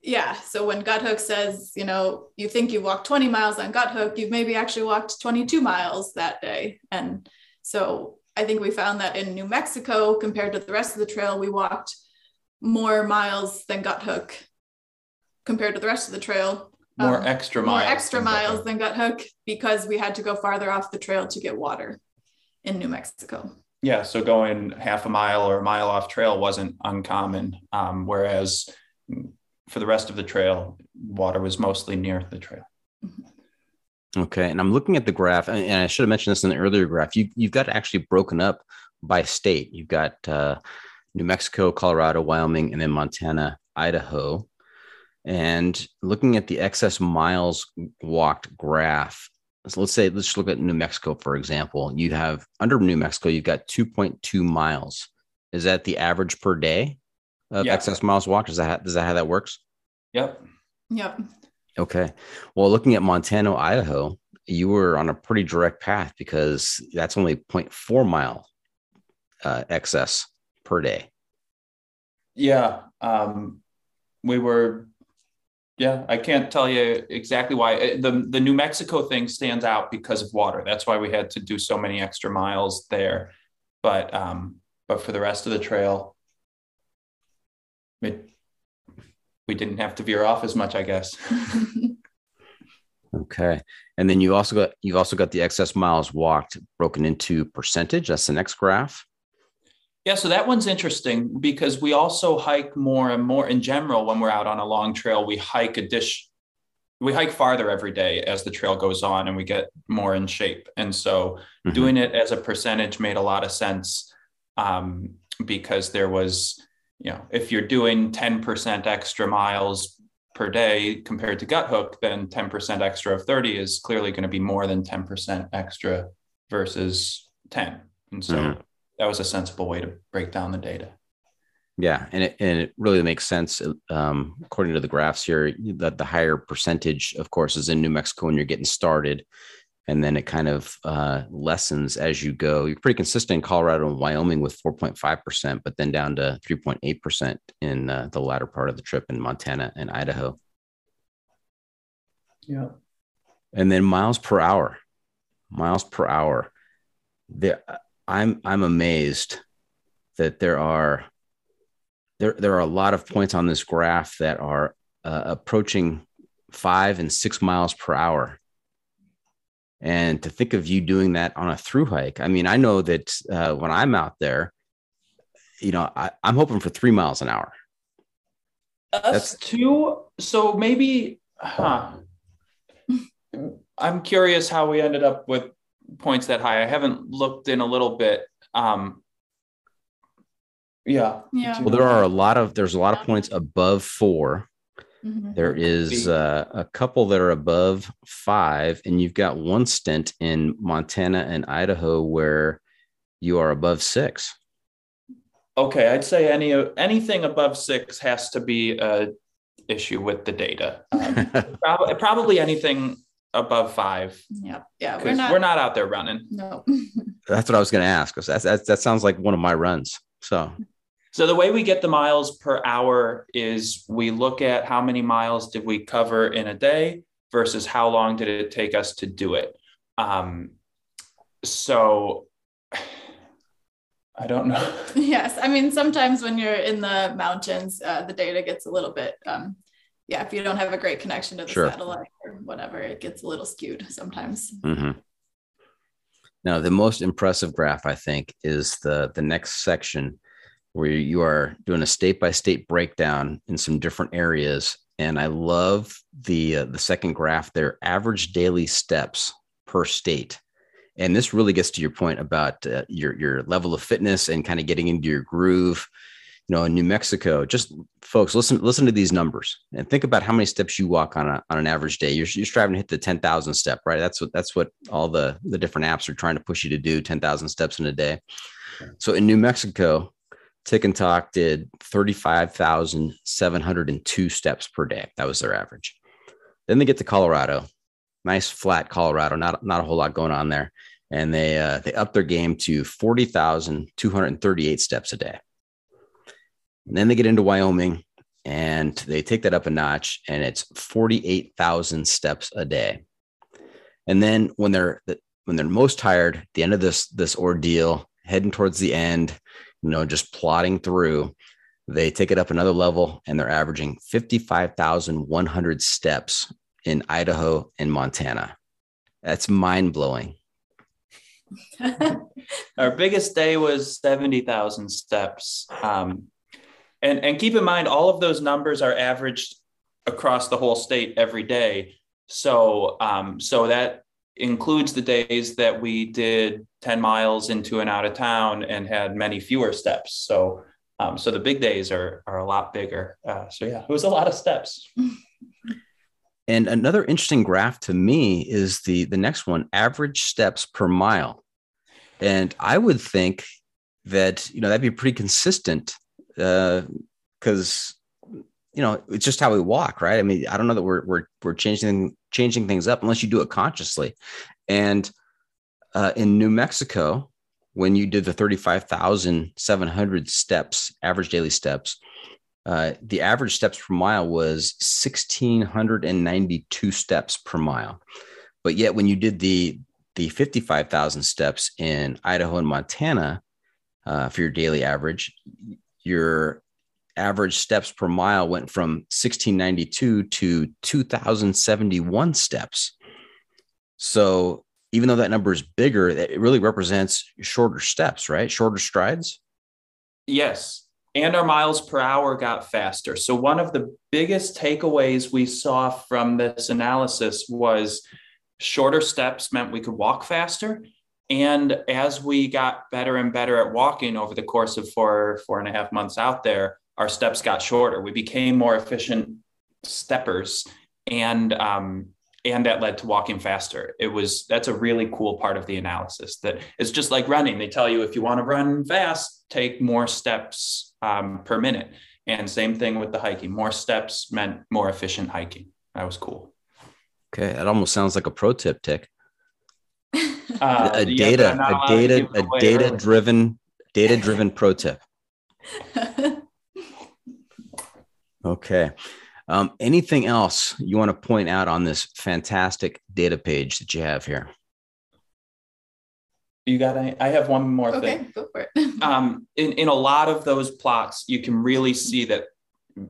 yeah, so when Guthook says, you know, you think you walked 20 miles on Guthook, you've maybe actually walked 22 miles that day. And so I think we found that in New Mexico, compared to the rest of the trail, we walked more miles than Guthook compared to the rest of the trail more um, extra more miles. extra than miles than Guthook because we had to go farther off the trail to get water in New Mexico. Yeah, so going half a mile or a mile off trail wasn't uncommon, um, whereas for the rest of the trail, water was mostly near the trail. Mm-hmm. Okay, and I'm looking at the graph, and I should have mentioned this in the earlier graph. You you've got actually broken up by state. You've got uh, New Mexico, Colorado, Wyoming, and then Montana, Idaho. And looking at the excess miles walked graph, so let's say, let's look at New Mexico, for example. You have under New Mexico, you've got 2.2 miles is that the average per day of Yeah. excess miles walked? Is that is that how that works? Yep. Yep. Okay. Well, looking at Montana, Idaho, you were on a pretty direct path because that's only 0.4 mile uh, excess per day. Yeah. Um, we were, yeah, I can't tell you exactly why. Uh, The, the New Mexico thing stands out because of water. That's why we had to do so many extra miles there. But, um, but for the rest of the trail, it, we didn't have to veer off as much, I guess. Okay. And then you also got you've also got the excess miles walked broken into percentage. That's the next graph. Yeah, so that one's interesting because we also hike more and more in general when we're out on a long trail. We hike a dish, we hike farther every day as the trail goes on and we get more in shape. And so Mhm. doing it as a percentage made a lot of sense um, because there was, you know, if you're doing 10% extra miles per day compared to Guthook, then 10% extra of 30 is clearly going to be more than 10% extra versus 10. And so Mhm. That was a sensible way to break down the data. Yeah, and it, and it really makes sense. Um, according to the graphs here, that the higher percentage, of course, is in New Mexico when you're getting started, and then it kind of uh, lessens as you go. You're pretty consistent in Colorado and Wyoming with 4.5 percent, but then down to 3.8 percent in uh, the latter part of the trip in Montana and Idaho. Yeah. and then miles per hour miles per hour there i'm i'm amazed that there are there there are a lot of points on this graph that are uh, approaching five and six miles per hour and to think of you doing that on a through hike i mean i know that uh, when i'm out there you know I, i'm hoping for three miles an hour Us two. So maybe, huh. I'm curious how we ended up with points that high. I haven't looked in a little bit. Um, yeah. Yeah. well there are a lot of there's a lot of points above four Mhm. There is uh, a couple that are above five, and you've got one stint in Montana and Idaho where you are above six. Okay. I'd say any anything above six has to be a issue with the data. Um, prob- probably anything above five. Yeah. Yeah. We're not. we're not out there running. No. That's what I was going to ask. 'cause That's, that's, that sounds like one of my runs. So, So the way we get the miles per hour is we look at how many miles did we cover in a day versus how long did it take us to do it. Um, so I don't know. yes. I mean, sometimes when you're in the mountains, uh, the data gets a little bit. Um, yeah. If you don't have a great connection to the Sure. satellite or whatever, it gets a little skewed sometimes. mhm. now the most impressive graph, I think, is the, the next section where you are doing a state by state breakdown in some different areas. And I love the, uh, the second graph there, average daily steps per state. and this really gets to your point about uh, your your level of fitness and kind of getting into your groove you know in new mexico just folks listen listen to these numbers and think about how many steps you walk on a, on an average day. You're, you're striving to hit the 10,000 step right? That's what that's what all the the different apps are trying to push you to do 10,000 steps in a day. So in new mexico Tik and Tok did 35,702 steps per day. That was their average. Then they get to colorado. Nice flat colorado not not a whole lot going on there. And they uh, they up their game to 40,238 steps a day. And then they get into Wyoming and they take that up a notch and it's 48,000 steps a day. And then when they're when they're most tired, at the end of this this ordeal, heading towards the end, you know, just plodding through, they take it up another level and they're averaging 55,100 steps in Idaho and Montana. That's mind blowing. Our biggest day was 70,000 steps. Um, and, and keep in mind, all of those numbers are averaged across the whole state every day. So, um, so that includes the days that we did 10 miles into and out of town and had many fewer steps. So, um, so the big days are, are a lot bigger. Uh, so yeah, it was a lot of steps. And another interesting graph to me is the the next one, average steps per mile. And I would think that you know that'd be pretty consistent because uh, you know it's just how we walk, right? I mean, I don't know that we're we're we're changing changing things up unless you do it consciously. And uh, in New Mexico, when you did the thirty five thousand seven hundred steps, average daily steps, uh, the average steps per mile was 1692 steps per mile but yet when you did the the 55,000 steps in Idaho and Montana uh, for your daily average, your average steps per mile went from 1692 to 2071 steps. So even though that number is bigger, it really represents shorter steps, right? Shorter strides. Yes. And our miles per hour got faster. So, one of the biggest takeaways we saw from this analysis was shorter steps meant we could walk faster. And as we got better and better at walking over the course of four, four and a half months out there, our steps got shorter. We became more efficient steppers. And um, and that led to walking faster. It was that's a really cool part of the analysis. That it's just like running. They tell you if you want to run fast, take more steps um, per minute. And same thing with the hiking. More steps meant more efficient hiking. That was cool. Okay, that almost sounds like a pro tip, Tik. Uh, a data, a data, a data driven, data driven pro tip. Okay. Um, anything else you want to point out on this fantastic data page that you have here? You got I have one more thing. okay, thing. Go for it. um, in, in a lot of those plots, you can really see that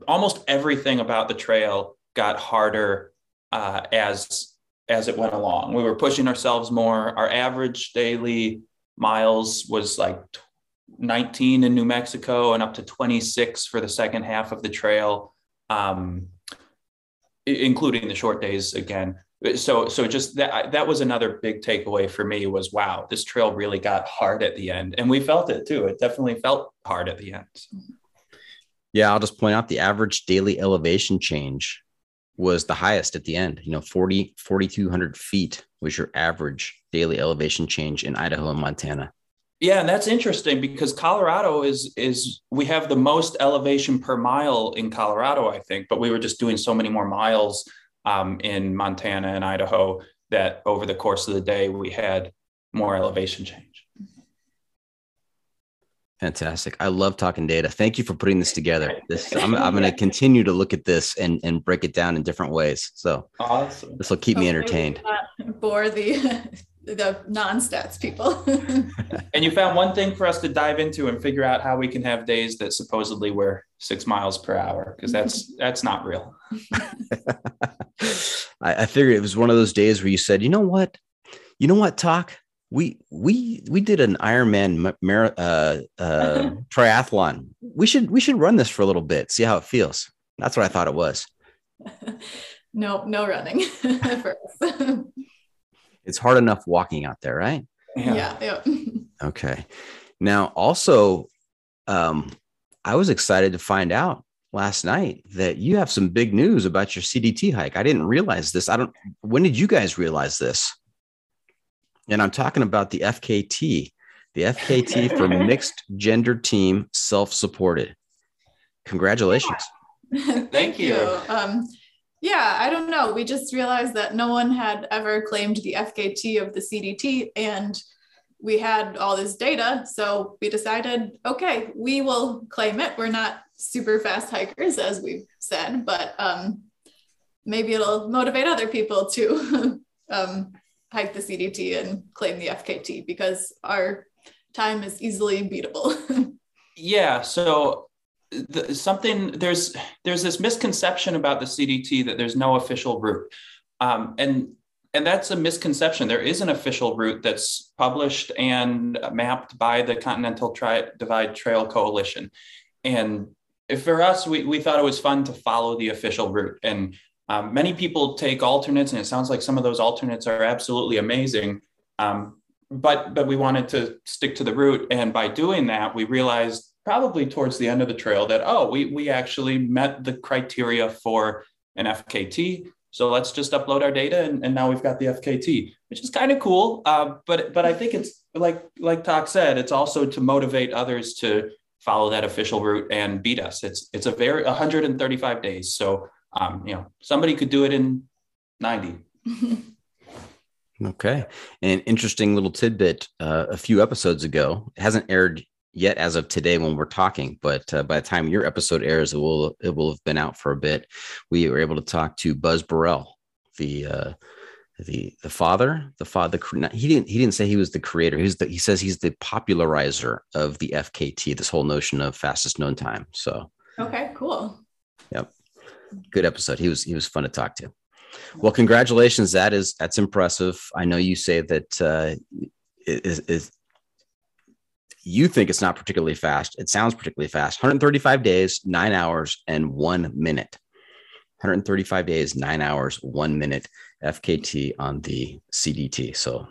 almost everything about the trail got harder uh, as as it went along. We were pushing ourselves more. Our average daily miles was like 19 in New Mexico and up to 26 for the second half of the trail, um, including the short days again. So, so just that that was another big takeaway for me was wow, this trail really got hard at the end, and we felt it too. It definitely felt hard at the end. Yeah, I'll just point out the average daily elevation change was the highest at the end. You know, 40, 4,200 feet was your average daily elevation change in Idaho and Montana. Yeah, and that's interesting because Colorado is is we have the most elevation per mile in Colorado, I think, but we were just doing so many more miles um, in Montana and Idaho that over the course of the day we had more elevation change. Fantastic. I love talking data. Thank you for putting this together. This I'm, I'm going to continue to look at this and, and break it down in different ways. So awesome. This will keep me entertained. For the the non-stats people. and you found one thing for us to dive into and figure out how we can have days that supposedly were six miles per hour because that's that's not real. I, I figured it was one of those days where you said, you know what, you know what, Tok we we we did an Ironman mar- uh, uh, triathlon. We should we should run this for a little bit, see how it feels. That's what I thought it was. no, no running for us. it's hard enough walking out there, right? Yeah. yeah. yeah. Okay. Now, also, um, I was excited to find out last night that you have some big news about your CDT hike. I didn't realize this. I don't. When did you guys realize this? And I'm talking about the FKT, the FKT for mixed gender team self supported. Congratulations. Thank, Thank you. you. Um, yeah, I don't know. We just realized that no one had ever claimed the FKT of the CDT and we had all this data. So we decided, okay, we will claim it. We're not super fast hikers, as we've said, but um, maybe it'll motivate other people to um, hike the CDT and claim the FKT because our time is easily beatable. yeah. So the, something there's there's this misconception about the CDT that there's no official route, um, and and that's a misconception. There is an official route that's published and mapped by the Continental Tri- Divide Trail Coalition, and for us, we, we thought it was fun to follow the official route. And um, many people take alternates, and it sounds like some of those alternates are absolutely amazing. Um, but but we wanted to stick to the route, and by doing that, we realized probably towards the end of the trail that oh, we we actually met the criteria for an FKT. So let's just upload our data, and, and now we've got the FKT, which is kind of cool. Uh, but but I think it's like like Doc said, it's also to motivate others to follow that official route and beat us. It's it's a very 135 days. So um, you know somebody could do it in 90. Okay. An interesting little tidbit uh, a few episodes ago, it hasn't aired yet as of today when we're talking, but uh, by the time your episode airs, it will it will have been out for a bit. We were able to talk to Buzz Burrell, the uh, the the father, the father. He didn't he didn't say he was the creator. He's the he says he's the popularizer of the FKT, this whole notion of fastest known time. So okay, cool. Yep, good episode. He was he was fun to talk to. Well, congratulations. That is that's impressive. I know you say that uh, is, is you think it's not particularly fast. It sounds particularly fast. 135 days, nine hours, and one minute. 135 days, nine hours, one minute FKT on the CDT. So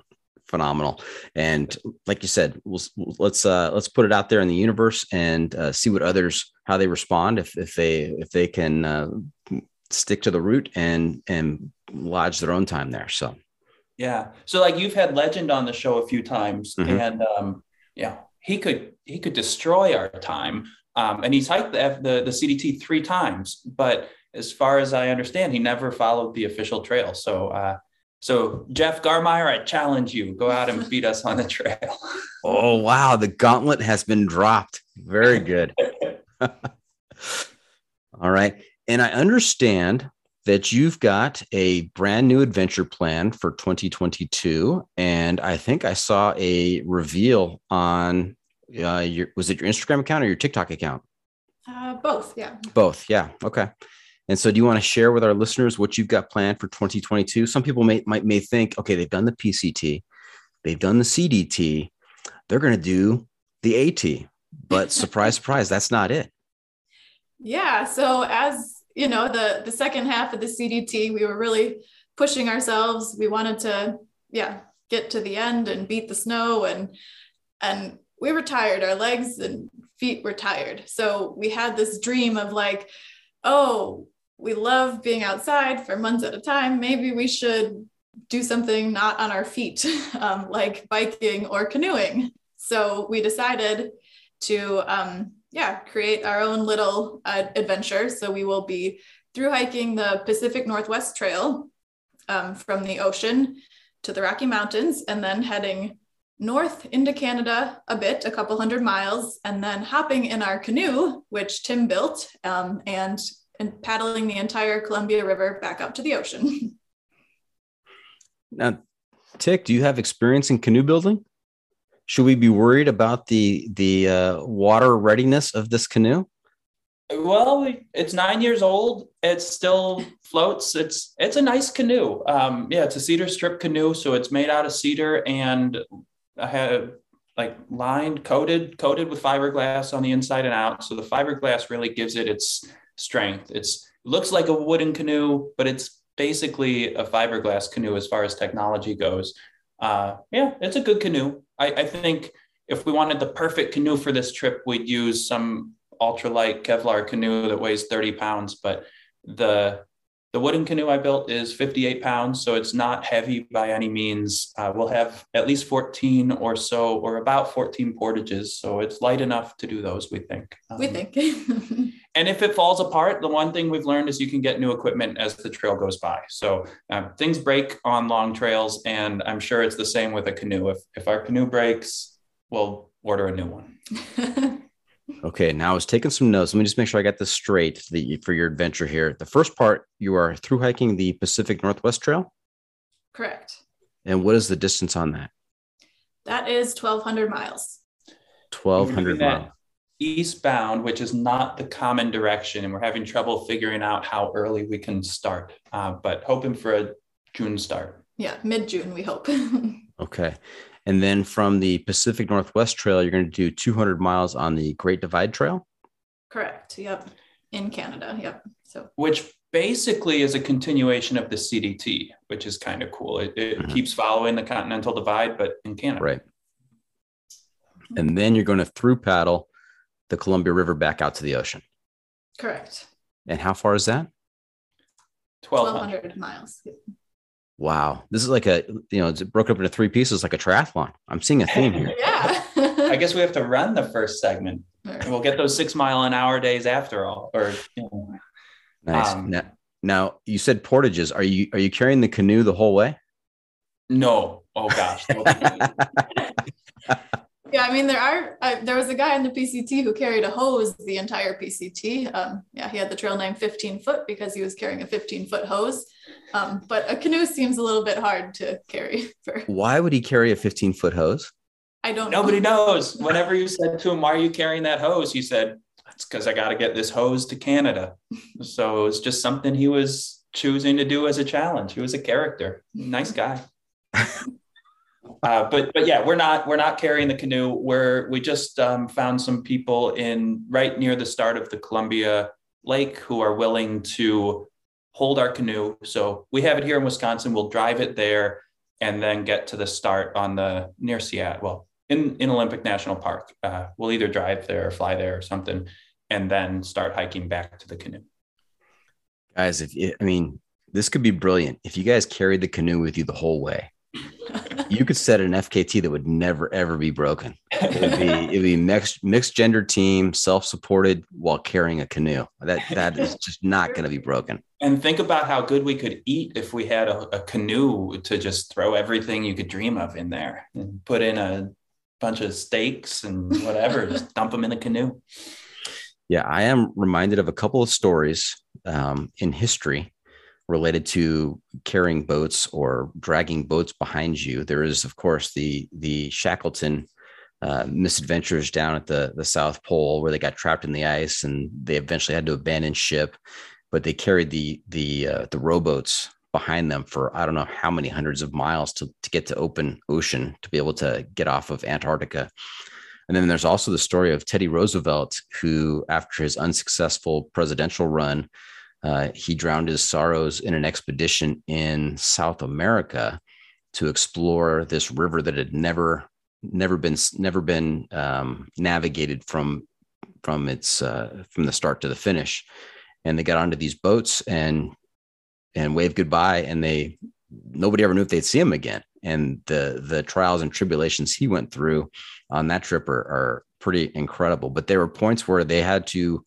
phenomenal. And like you said, we'll, let's uh, let's put it out there in the universe and uh, see what others how they respond if if they if they can uh, stick to the route and and lodge their own time there. So yeah. So like you've had Legend on the show a few times, mm-hmm. and um, yeah, he could he could destroy our time. Um, and he's hiked the, the the CDT three times, but as far as I understand, he never followed the official trail. So uh, so Jeff Garmire, I challenge you, go out and beat us on the trail. oh wow, the gauntlet has been dropped. Very good. All right. And I understand that you've got a brand new adventure plan for 2022. And I think I saw a reveal on uh, your, was it your Instagram account or your TikTok account? Uh, both. Yeah. Both. Yeah. Okay. And so, do you want to share with our listeners what you've got planned for 2022? Some people may might may think, okay, they've done the PCT, they've done the CDT, they're going to do the AT, but surprise, surprise, that's not it. Yeah. So as you know, the the second half of the CDT, we were really pushing ourselves. We wanted to, yeah, get to the end and beat the snow and and we were tired. Our legs and feet were tired. So we had this dream of like, oh, we love being outside for months at a time. Maybe we should do something not on our feet, um, like biking or canoeing. So we decided to um, yeah, create our own little uh, adventure. So we will be through hiking the Pacific Northwest Trail um, from the ocean to the Rocky Mountains and then heading north into Canada a bit, a couple hundred miles, and then hopping in our canoe, which Tim built, um, and, and paddling the entire Columbia River back up to the ocean. now, Tik, do you have experience in canoe building? should we be worried about the the uh, water readiness of this canoe? Well, it's nine years old. It still floats. It's it's a nice canoe. Um, yeah, it's a cedar strip canoe, so it's made out of cedar and I have like lined, coated, coated with fiberglass on the inside and out. So the fiberglass really gives it its strength. It's it looks like a wooden canoe, but it's basically a fiberglass canoe as far as technology goes. Uh, yeah, it's a good canoe. I, I think if we wanted the perfect canoe for this trip, we'd use some ultralight Kevlar canoe that weighs 30 pounds. But the the wooden canoe I built is 58 pounds, so it's not heavy by any means. Uh, we'll have at least 14 or so, or about 14 portages, so it's light enough to do those. We think. Um, we think. and if it falls apart, the one thing we've learned is you can get new equipment as the trail goes by. So uh, things break on long trails, and I'm sure it's the same with a canoe. If if our canoe breaks, we'll order a new one. Okay, now I was taking some notes. Let me just make sure I got this straight the, for your adventure here. The first part, you are through hiking the Pacific Northwest Trail? Correct. And what is the distance on that? That is 1,200 miles. 1,200 miles. Eastbound, which is not the common direction, and we're having trouble figuring out how early we can start, uh, but hoping for a June start. Yeah, mid June, we hope. okay. And then from the Pacific Northwest Trail, you're going to do 200 miles on the Great Divide Trail. Correct. Yep. In Canada. Yep. So, which basically is a continuation of the CDT, which is kind of cool. It, it mm-hmm. keeps following the Continental Divide, but in Canada. Right. And then you're going to through paddle the Columbia River back out to the ocean. Correct. And how far is that? 1200. 1200 miles. Wow. This is like a, you know, it's broken up into three pieces like a triathlon. I'm seeing a theme here. Yeah. I guess we have to run the first segment. We'll get those six mile an hour days after all. Or you know. Nice. Um, now, now you said portages. Are you are you carrying the canoe the whole way? no. Oh gosh. Yeah, I mean there are. Uh, there was a guy in the PCT who carried a hose the entire PCT. Um, yeah, he had the trail name 15 foot because he was carrying a 15 foot hose. Um, but a canoe seems a little bit hard to carry. For Why would he carry a 15 foot hose? I don't. Nobody know. knows. Whenever you said to him, "Why are you carrying that hose?" He said, "It's because I got to get this hose to Canada." So it was just something he was choosing to do as a challenge. He was a character, nice guy. uh, but but yeah, we're not we're not carrying the canoe. We're we just um, found some people in right near the start of the Columbia Lake who are willing to hold our canoe. So we have it here in Wisconsin. We'll drive it there and then get to the start on the near Seattle. Well, in, in Olympic National Park. Uh, we'll either drive there or fly there or something, and then start hiking back to the canoe. Guys, if you, I mean, this could be brilliant. If you guys carried the canoe with you the whole way, you could set an FKT that would never ever be broken. It'd be it'd be mixed mixed gender team, self supported while carrying a canoe. That that is just not going to be broken. And think about how good we could eat if we had a, a canoe to just throw everything you could dream of in there and put in a bunch of steaks and whatever, just dump them in a canoe. Yeah, I am reminded of a couple of stories um, in history related to carrying boats or dragging boats behind you. There is, of course, the the Shackleton uh, misadventures down at the the South Pole, where they got trapped in the ice and they eventually had to abandon ship, but they carried the the uh, the rowboats behind them for I don't know how many hundreds of miles to to get to open ocean to be able to get off of Antarctica. And then there's also the story of Teddy Roosevelt, who, after his unsuccessful presidential run, uh, he drowned his sorrows in an expedition in South America to explore this river that had never, never been, never been um, navigated from from its uh, from the start to the finish. And they got onto these boats and and waved goodbye, and they nobody ever knew if they'd see him again. And the the trials and tribulations he went through on that trip are, are pretty incredible. But there were points where they had to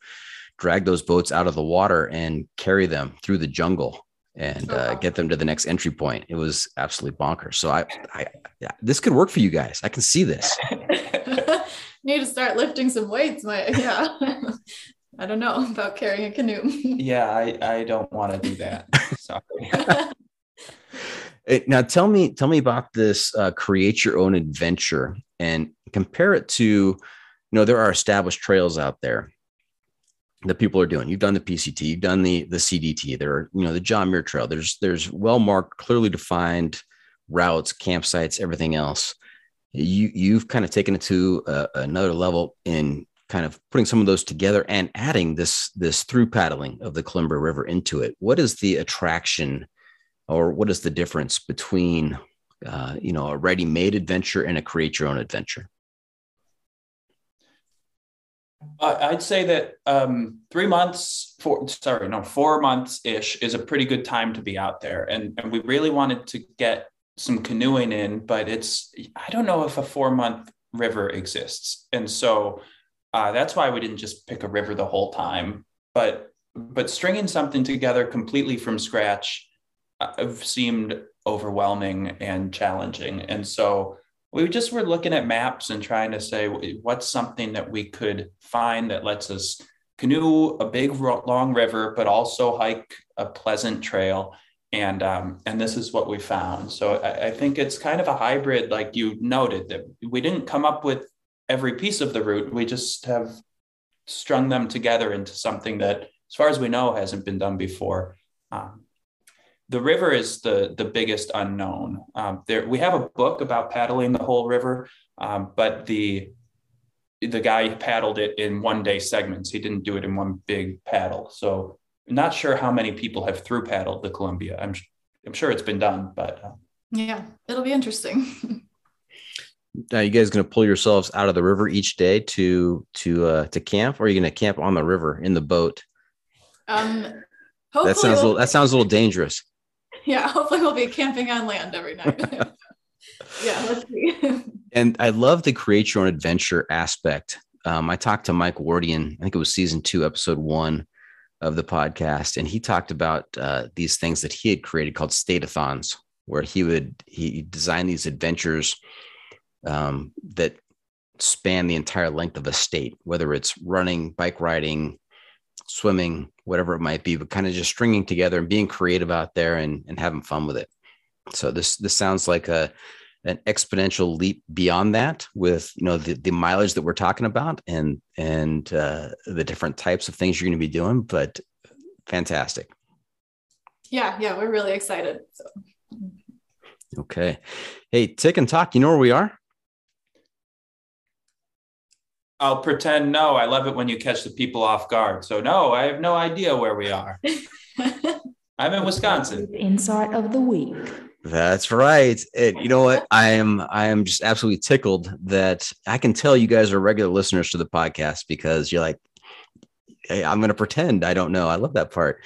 drag those boats out of the water and carry them through the jungle and uh, get them to the next entry point. It was absolutely bonkers. So I, I this could work for you guys. I can see this. Need to start lifting some weights. My yeah. I don't know about carrying a canoe. Yeah, I, I don't want to do that. Sorry. Now tell me, tell me about this uh, create your own adventure and compare it to, you know, there are established trails out there that people are doing. You've done the PCT, you've done the the CDT. There are, you know, the John Muir Trail. There's there's well marked, clearly defined routes, campsites, everything else. You you've kind of taken it to uh, another level in kind of putting some of those together and adding this this through paddling of the Columbia River into it. What is the attraction, or what is the difference between uh, you know a ready made adventure and a create your own adventure? I'd say that um, three months, four, sorry, no, four months ish is a pretty good time to be out there. And, and we really wanted to get some canoeing in, but it's, I don't know if a four month river exists. And so uh, that's why we didn't just pick a river the whole time. But, but stringing something together completely from scratch uh, seemed overwhelming and challenging. And so we just were looking at maps and trying to say what's something that we could find that lets us canoe a big long river but also hike a pleasant trail? And um, and this is what we found. So I, I think it's kind of a hybrid like you noted that we didn't come up with every piece of the route. We just have strung them together into something that as far as we know hasn't been done before. Um, the river is the the biggest unknown. Um, there, we have a book about paddling the whole river, um, but the the guy paddled it in one day segments. He didn't do it in one big paddle. So, not sure how many people have through paddled the Columbia. I'm I'm sure it's been done, but uh, yeah, it'll be interesting. Now, you guys going to pull yourselves out of the river each day to to uh, to camp, or are you going to camp on the river in the boat? Um, hopefully that sounds we'll- little, that sounds a little dangerous. yeah, hopefully we'll be camping on land every night. yeah, let's see. And I love the create your own adventure aspect. Um, I talked to Mike Wardian, I think it was season two, episode one of the podcast, and he talked about uh, these things that he had created called stateathons, where he would he designed these adventures um, that span the entire length of a state, whether it's running, bike riding, swimming, whatever it might be, but kind of just stringing together and being creative out there and, and having fun with it. So this this sounds like a an exponential leap beyond that with you know the, the mileage that we're talking about and and uh, the different types of things you're going to be doing but fantastic yeah, yeah, we're really excited. So okay hey Tik and Tok you know where we are I'll pretend no. I love it when you catch the people off guard. So no, I have no idea where we are. I'm in Wisconsin. Insight of the week. that's right and you know what i am i am just absolutely tickled that i can tell you guys are regular listeners to the podcast because you're like hey, i'm going to pretend i don't know i love that part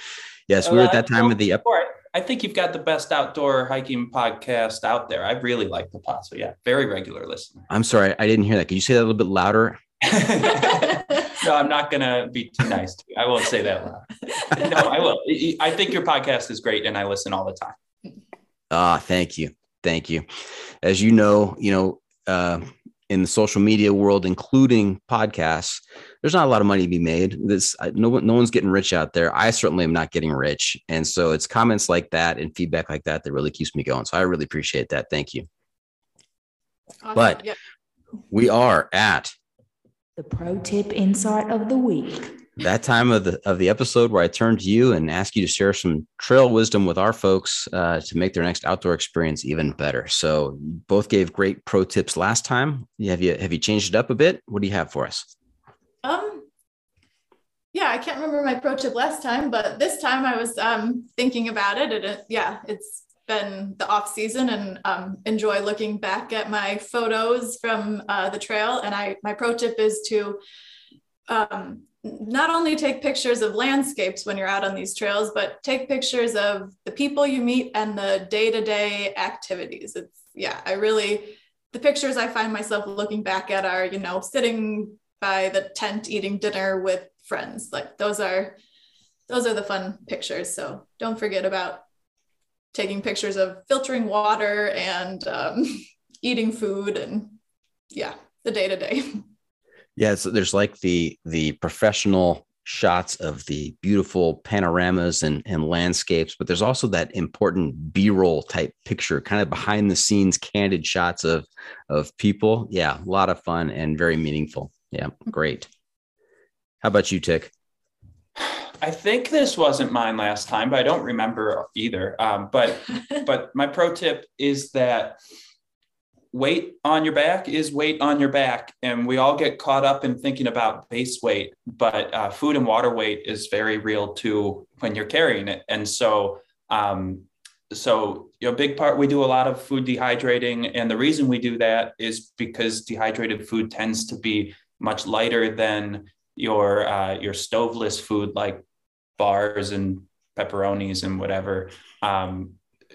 yes we were at that time of the ep- Or I think you've got the best outdoor hiking podcast out there. I really like the pod. So yeah, very regular listener. i'm sorry i didn't hear that could you say that a little bit louder no, I'm not gonna be too nice to you. I won't say that loud. No, I will. I think your podcast is great and I listen all the time. Ah, thank you. Thank you. As you know, you know, uh, in the social media world, including podcasts, there's not a lot of money to be made. This no one, no one's getting rich out there. I certainly am not getting rich, and so it's comments like that and feedback like that that really keeps me going. So I really appreciate that. Thank you. Awesome. But- yeah. We are at The pro tip insight of the week. that time of the of the episode where I turn to you and ask you to share some trail wisdom with our folks uh, to make their next outdoor experience even better. So both gave great pro tips last time. Have you have you changed it up a bit? What do you have for us? Um, yeah, I can't remember my pro tip last time, but this time I was um, thinking about it. And it, yeah, it's been the off season and um, enjoy looking back at my photos from uh, the trail. And I, my pro tip is to um, not only take pictures of landscapes when you're out on these trails, but take pictures of the people you meet and the day to day activities. It's, yeah, I really, the pictures I find myself looking back at are, you know, sitting by the tent eating dinner with friends. Like those are, those are the fun pictures. So don't forget about taking pictures of filtering water and um, eating food and yeah, the day to day. Yeah, so there's like the the professional shots of the beautiful panoramas and, and landscapes, but there's also that important B-roll type picture, kind of behind the scenes candid shots of of people. Yeah, a lot of fun and very meaningful. Yeah, great. How about you, Tik? I think this wasn't mine last time, but I don't remember either. Um, but but my pro tip is that weight on your back is weight on your back and we all get caught up in thinking about base weight but uh, food and water weight is very real too when you're carrying it and so um, so you know big part we do a lot of food dehydrating and the reason we do that is because dehydrated food tends to be much lighter than your uh, your stoveless food like bars and pepperonis and whatever um,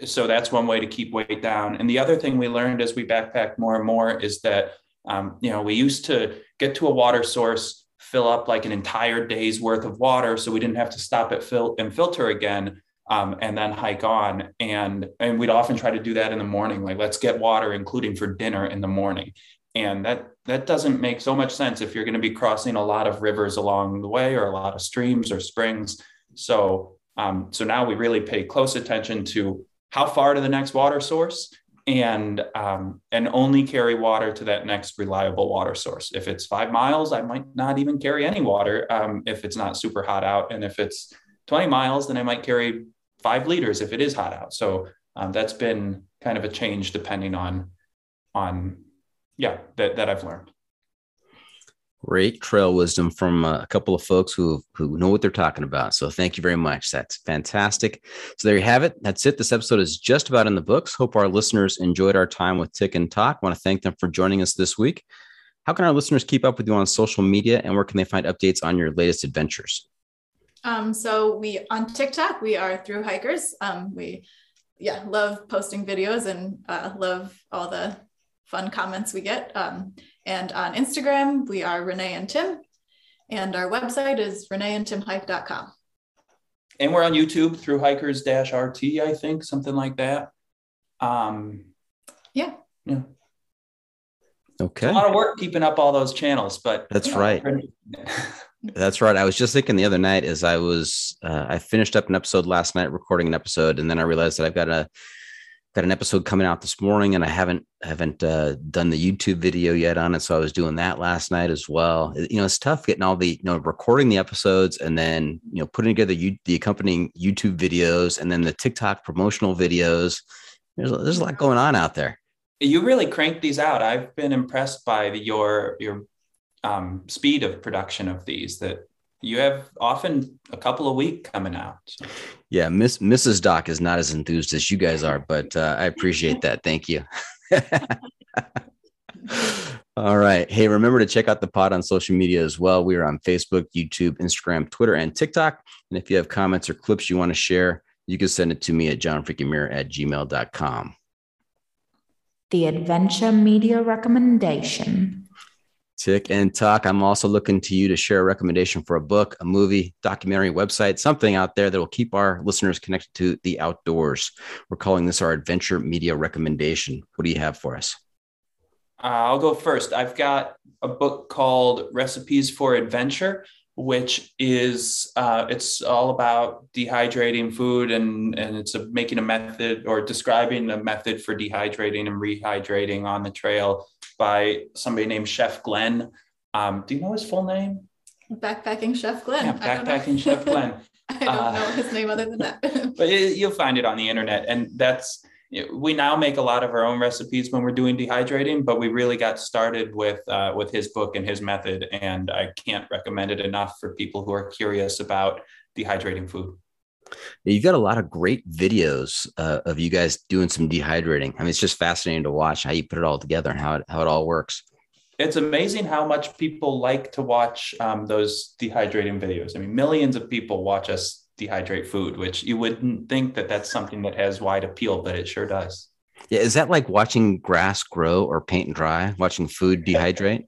so that's one way to keep weight down. And the other thing we learned as we backpack more and more is that, um, you know, we used to get to a water source, fill up like an entire day's worth of water, so we didn't have to stop at fill and filter again, um, and then hike on. And and we'd often try to do that in the morning, like let's get water, including for dinner in the morning. And that that doesn't make so much sense if you're going to be crossing a lot of rivers along the way or a lot of streams or springs. So um, so now we really pay close attention to how far to the next water source and um, and only carry water to that next reliable water source. If it's five miles i might not even carry any water um, if it's not super hot out. And if it's 20 miles then i might carry five liters if it is hot out. So um, that's been kind of a change depending on on yeah that, that i've learned Great trail wisdom from uh, a couple of folks who who know what they're talking about. So thank you very much. That's fantastic. So there you have it. That's it. This episode is just about in the books. Hope our listeners enjoyed our time with Tik and Tok. want to thank them for joining us this week. How can our listeners keep up with you on social media, and where can they find updates on your latest adventures? Um, so we on TikTok we are through hikers. Um, we yeah love posting videos and uh, love all the fun comments we get. Um, and on Instagram we are Renee and Tim, and our website is reneeandtimhike.com. And we're on YouTube through Hikers Dash RT, I think, something like that. Um, Yeah. yeah, Okay. a lot of work keeping up all those channels, but That's you know, right. That's right. I was just thinking the other night as I was uh, I finished up an episode last night recording an episode, and then I realized that I've got a got an episode coming out this morning, and I haven't haven't uh, done the YouTube video yet on it. So I was doing that last night as well. You know, it's tough getting all the you know recording the episodes and then you know putting together you, the accompanying YouTube videos and then the TikTok promotional videos. There's there's a lot going on out there. you really cranked these out. I've been impressed by the, your your um, speed of production of these. That you have often a couple a week coming out. Yeah, Miss Mrs. Doc is not as enthused as you guys are, but uh, I appreciate that. Thank you. All right. Hey, remember to check out the pod on social media as well. We are on Facebook, YouTube, Instagram, Twitter, and TikTok. And if you have comments or clips you want to share, you can send it to me at johnfreakingmuir at gmail.com. The Adventure Media Recommendation. Tik and Tok. I'm also looking to you to share a recommendation for a book, a movie, documentary, website, something out there that will keep our listeners connected to the outdoors. We're calling this our adventure media recommendation. What do you have for us? uh, I'll go first. I've got a book called Recipes for Adventure, which is uh, it's all about dehydrating food and and it's a, making a method or describing a method for dehydrating and rehydrating on the trail by somebody named Chef Glenn. Um, do you know his full name? Backpacking Chef Glenn. Yeah, I don't know. Backpacking Chef Glenn. I don't Uh, know his name other than that. but it, you'll find it on the internet and that's we now make a lot of our own recipes when we're doing dehydrating but we really got started with uh, with his book and his method and i can't recommend it enough for people who are curious about dehydrating food You've got a lot of great videos uh, of you guys doing some dehydrating. I mean, it's just fascinating to watch how you put it all together and how it, how it all works. it's amazing how much people like to watch um, those dehydrating videos i mean millions of people watch us dehydrate food which you wouldn't think that that's something that has wide appeal but it sure does Yeah, is that like watching grass grow or paint dry, watching food dehydrate?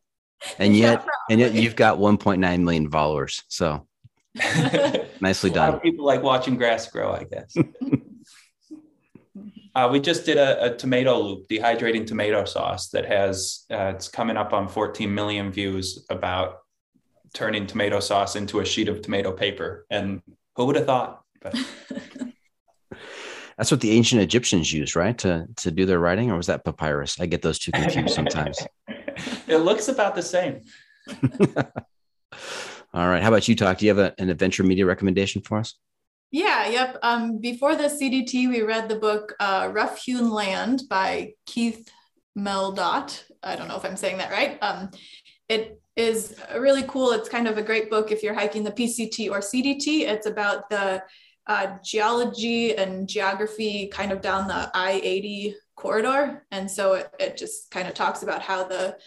And yet, and yet you've got 1.9 million followers. So nicely done. a lot of people like watching grass grow, I guess. uh, we just did a, a tomato loop, dehydrating tomato sauce that has uh, it's coming up on 14 million views about turning tomato sauce into a sheet of tomato paper, and who would have thought? But That's what the ancient Egyptians used, right? To to do their writing, or was that papyrus? I get those two confused sometimes. it looks about the same. All right. How about you, Tok? Do you have a, an adventure media recommendation for us? Yeah, yep. Um, before the CDT, we read the book uh, Rough Hewn Land by Keith Meldahl. I don't know if I'm saying that right. Um, it is really cool. It's kind of a great book if you're hiking the PCT or CDT. It's about the uh, geology and geography kind of down the I 80 corridor. And so it, it just kind of talks about how the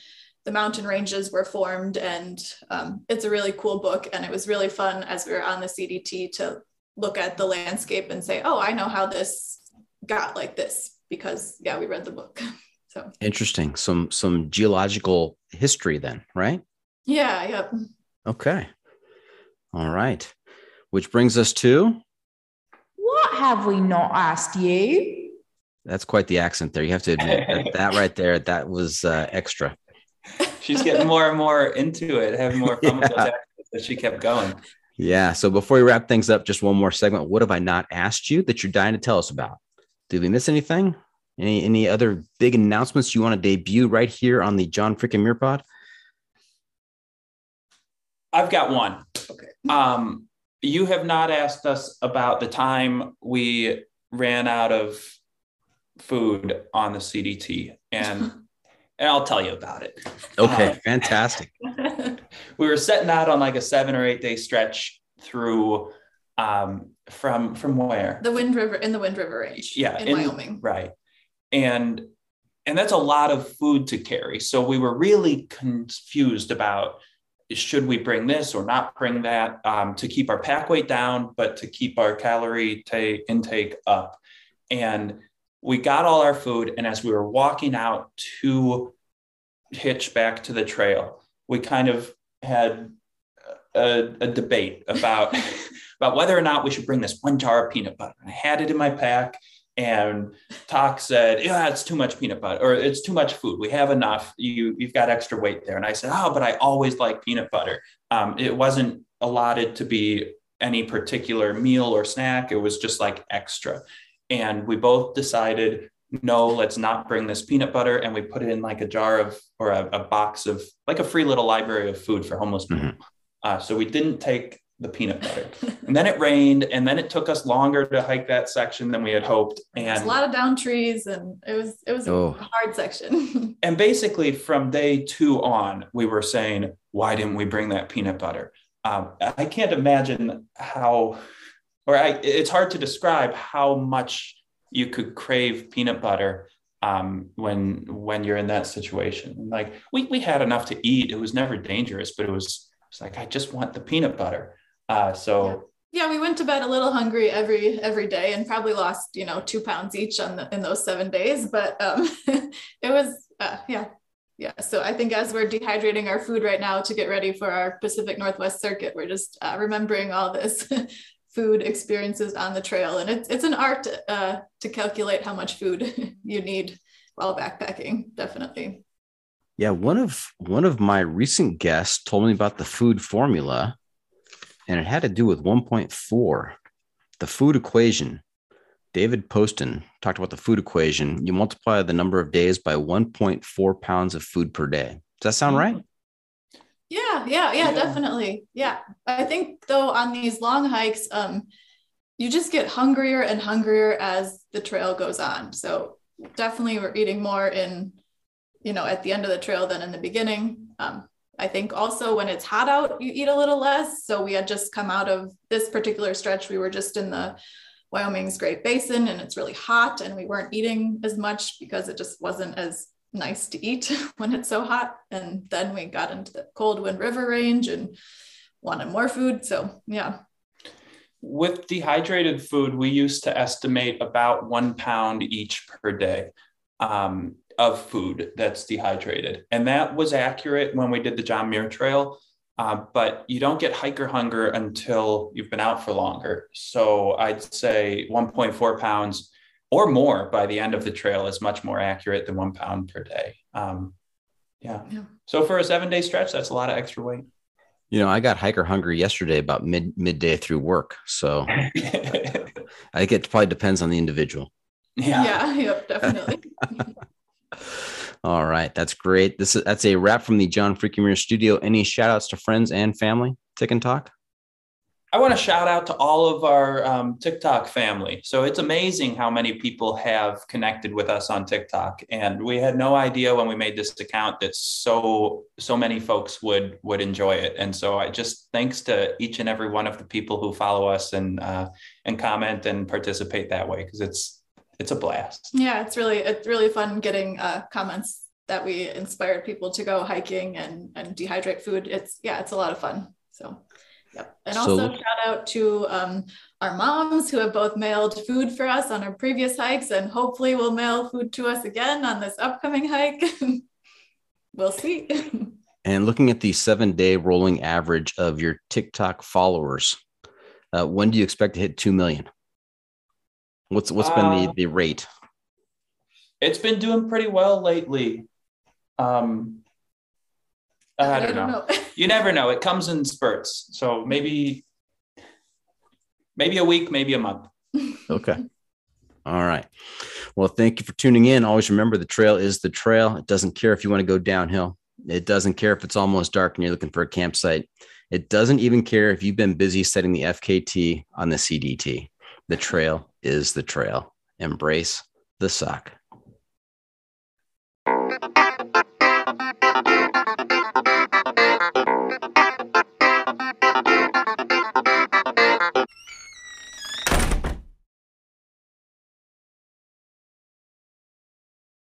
the mountain ranges were formed and um, it's a really cool book and it was really fun as we were on the cdt to look at the landscape and say oh i know how this got like this because yeah we read the book so Interesting. Some some geological history then, right? yeah yep Okay. All right. Which brings us to What have we not asked you? that's quite the accent there. You have to admit that, that right there, that was uh, extra. She's getting more and more into it, having more fun with those Yeah. as she kept going. Yeah. So before we wrap things up, just one more segment. What have I not asked you that you're dying to tell us about? Did we miss anything? Any any other big announcements you want to debut right here on the John Freaking Muir Pod? I've got one. okay Um, you have not asked us about the time we ran out of food on the CDT, and and I'll tell you about it. Okay, Uh, fantastic. we were setting out on like a seven or eight day stretch through um, from from where the wind river in the wind river range yeah in, in- wyoming right and and that's a lot of food to carry so we were really confused about should we bring this or not bring that um, to keep our pack weight down, but to keep our calorie t- intake up? And we got all our food. And as we were walking out to hitch back to the trail, we kind of had a, a debate about, about whether or not we should bring this one jar of peanut butter. I had it in my pack and Tok said, "Yeah, it's too much peanut butter, or it's too much food. We have enough. You you've got extra weight there." And I said, "Oh, but I always like peanut butter. Um, it wasn't allotted to be any particular meal or snack. It was just like extra." And we both decided, no, let's not bring this peanut butter, and we put it in like a jar of or a, a box of like a free little library of food for homeless people. Mm-hmm. Uh, so we didn't take the peanut butter. and then it rained, and then it took us longer to hike that section than we had hoped. And a lot of down trees, and it was it was oh. a hard section. and basically, from day two on, we were saying, "Why didn't we bring that peanut butter?" Um, I can't imagine how, or I, it's hard to describe how much you could crave peanut butter um, when when you're in that situation. Like we we had enough to eat; it was never dangerous, but it was. It's like I just want the peanut butter. Uh, so yeah. yeah. we went to bed a little hungry every every day and probably lost you know two pounds each on the, in those seven days. But um, it was uh, yeah yeah. So I think as we're dehydrating our food right now to get ready for our Pacific Northwest circuit, we're just uh, remembering all this. food experiences on the trail and it's, it's an art uh, to calculate how much food you need while backpacking definitely yeah one of one of my recent guests told me about the food formula and it had to do with 1.4, the food equation. David Poston talked about the food equation. You multiply the number of days by 1.4 pounds of food per day. Does that sound right? Yeah, yeah, yeah, yeah, definitely. Yeah. I think though on these long hikes, um, you just get hungrier and hungrier as the trail goes on. So definitely we're eating more in, you know, at the end of the trail than in the beginning. Um, I think also when it's hot out, you eat a little less. So we had just come out of this particular stretch. We were just in the Wyoming's Great Basin and it's really hot and we weren't eating as much because it just wasn't as nice to eat when it's so hot. And then we got into the cold wind river range and wanted more food. So yeah. With dehydrated food, we used to estimate about one pound each per day. Um, of food that's dehydrated. And that was accurate when we did the John Muir Trail. Uh, but you don't get hiker hunger until you've been out for longer. So I'd say 1.4 pounds or more by the end of the trail is much more accurate than one pound per day. Um, yeah. yeah. So for a seven day stretch, that's a lot of extra weight. You know, I got hiker hungry yesterday about mid midday through work. So I think it probably depends on the individual. Yeah. Yeah. Yep. Definitely. All right, that's great. This is that's a wrap from the John Freaking Muir studio. Any shout outs to friends and family? Tik and Tok. I want to shout out to all of our um, TikTok family. So it's amazing how many people have connected with us on TikTok, and we had no idea when we made this account that so so many folks would would enjoy it. And so I just thanks to each and every one of the people who follow us and uh, and comment and participate that way because it's it's a blast. Yeah, it's really it's really fun getting uh, comments that we inspired people to go hiking and and dehydrate food. It's yeah, it's a lot of fun. So. Yep. And also so, shout out to um, our moms who have both mailed food for us on our previous hikes and hopefully will mail food to us again on this upcoming hike. we'll see. and looking at the seven day rolling average of your TikTok followers, uh, when do you expect to hit 2 million? What's what's uh, been the uh, the rate? It's been doing pretty well lately. Um, I don't, I don't know. know. you never know. It comes in spurts. So maybe maybe a week, maybe a month. okay. All right. Well, thank you for tuning in. Always remember the trail is the trail. It doesn't care if you want to go downhill. It doesn't care if it's almost dark and you're looking for a campsite. It doesn't even care if you've been busy setting the FKT on the CDT. The trail is the trail. Embrace the suck.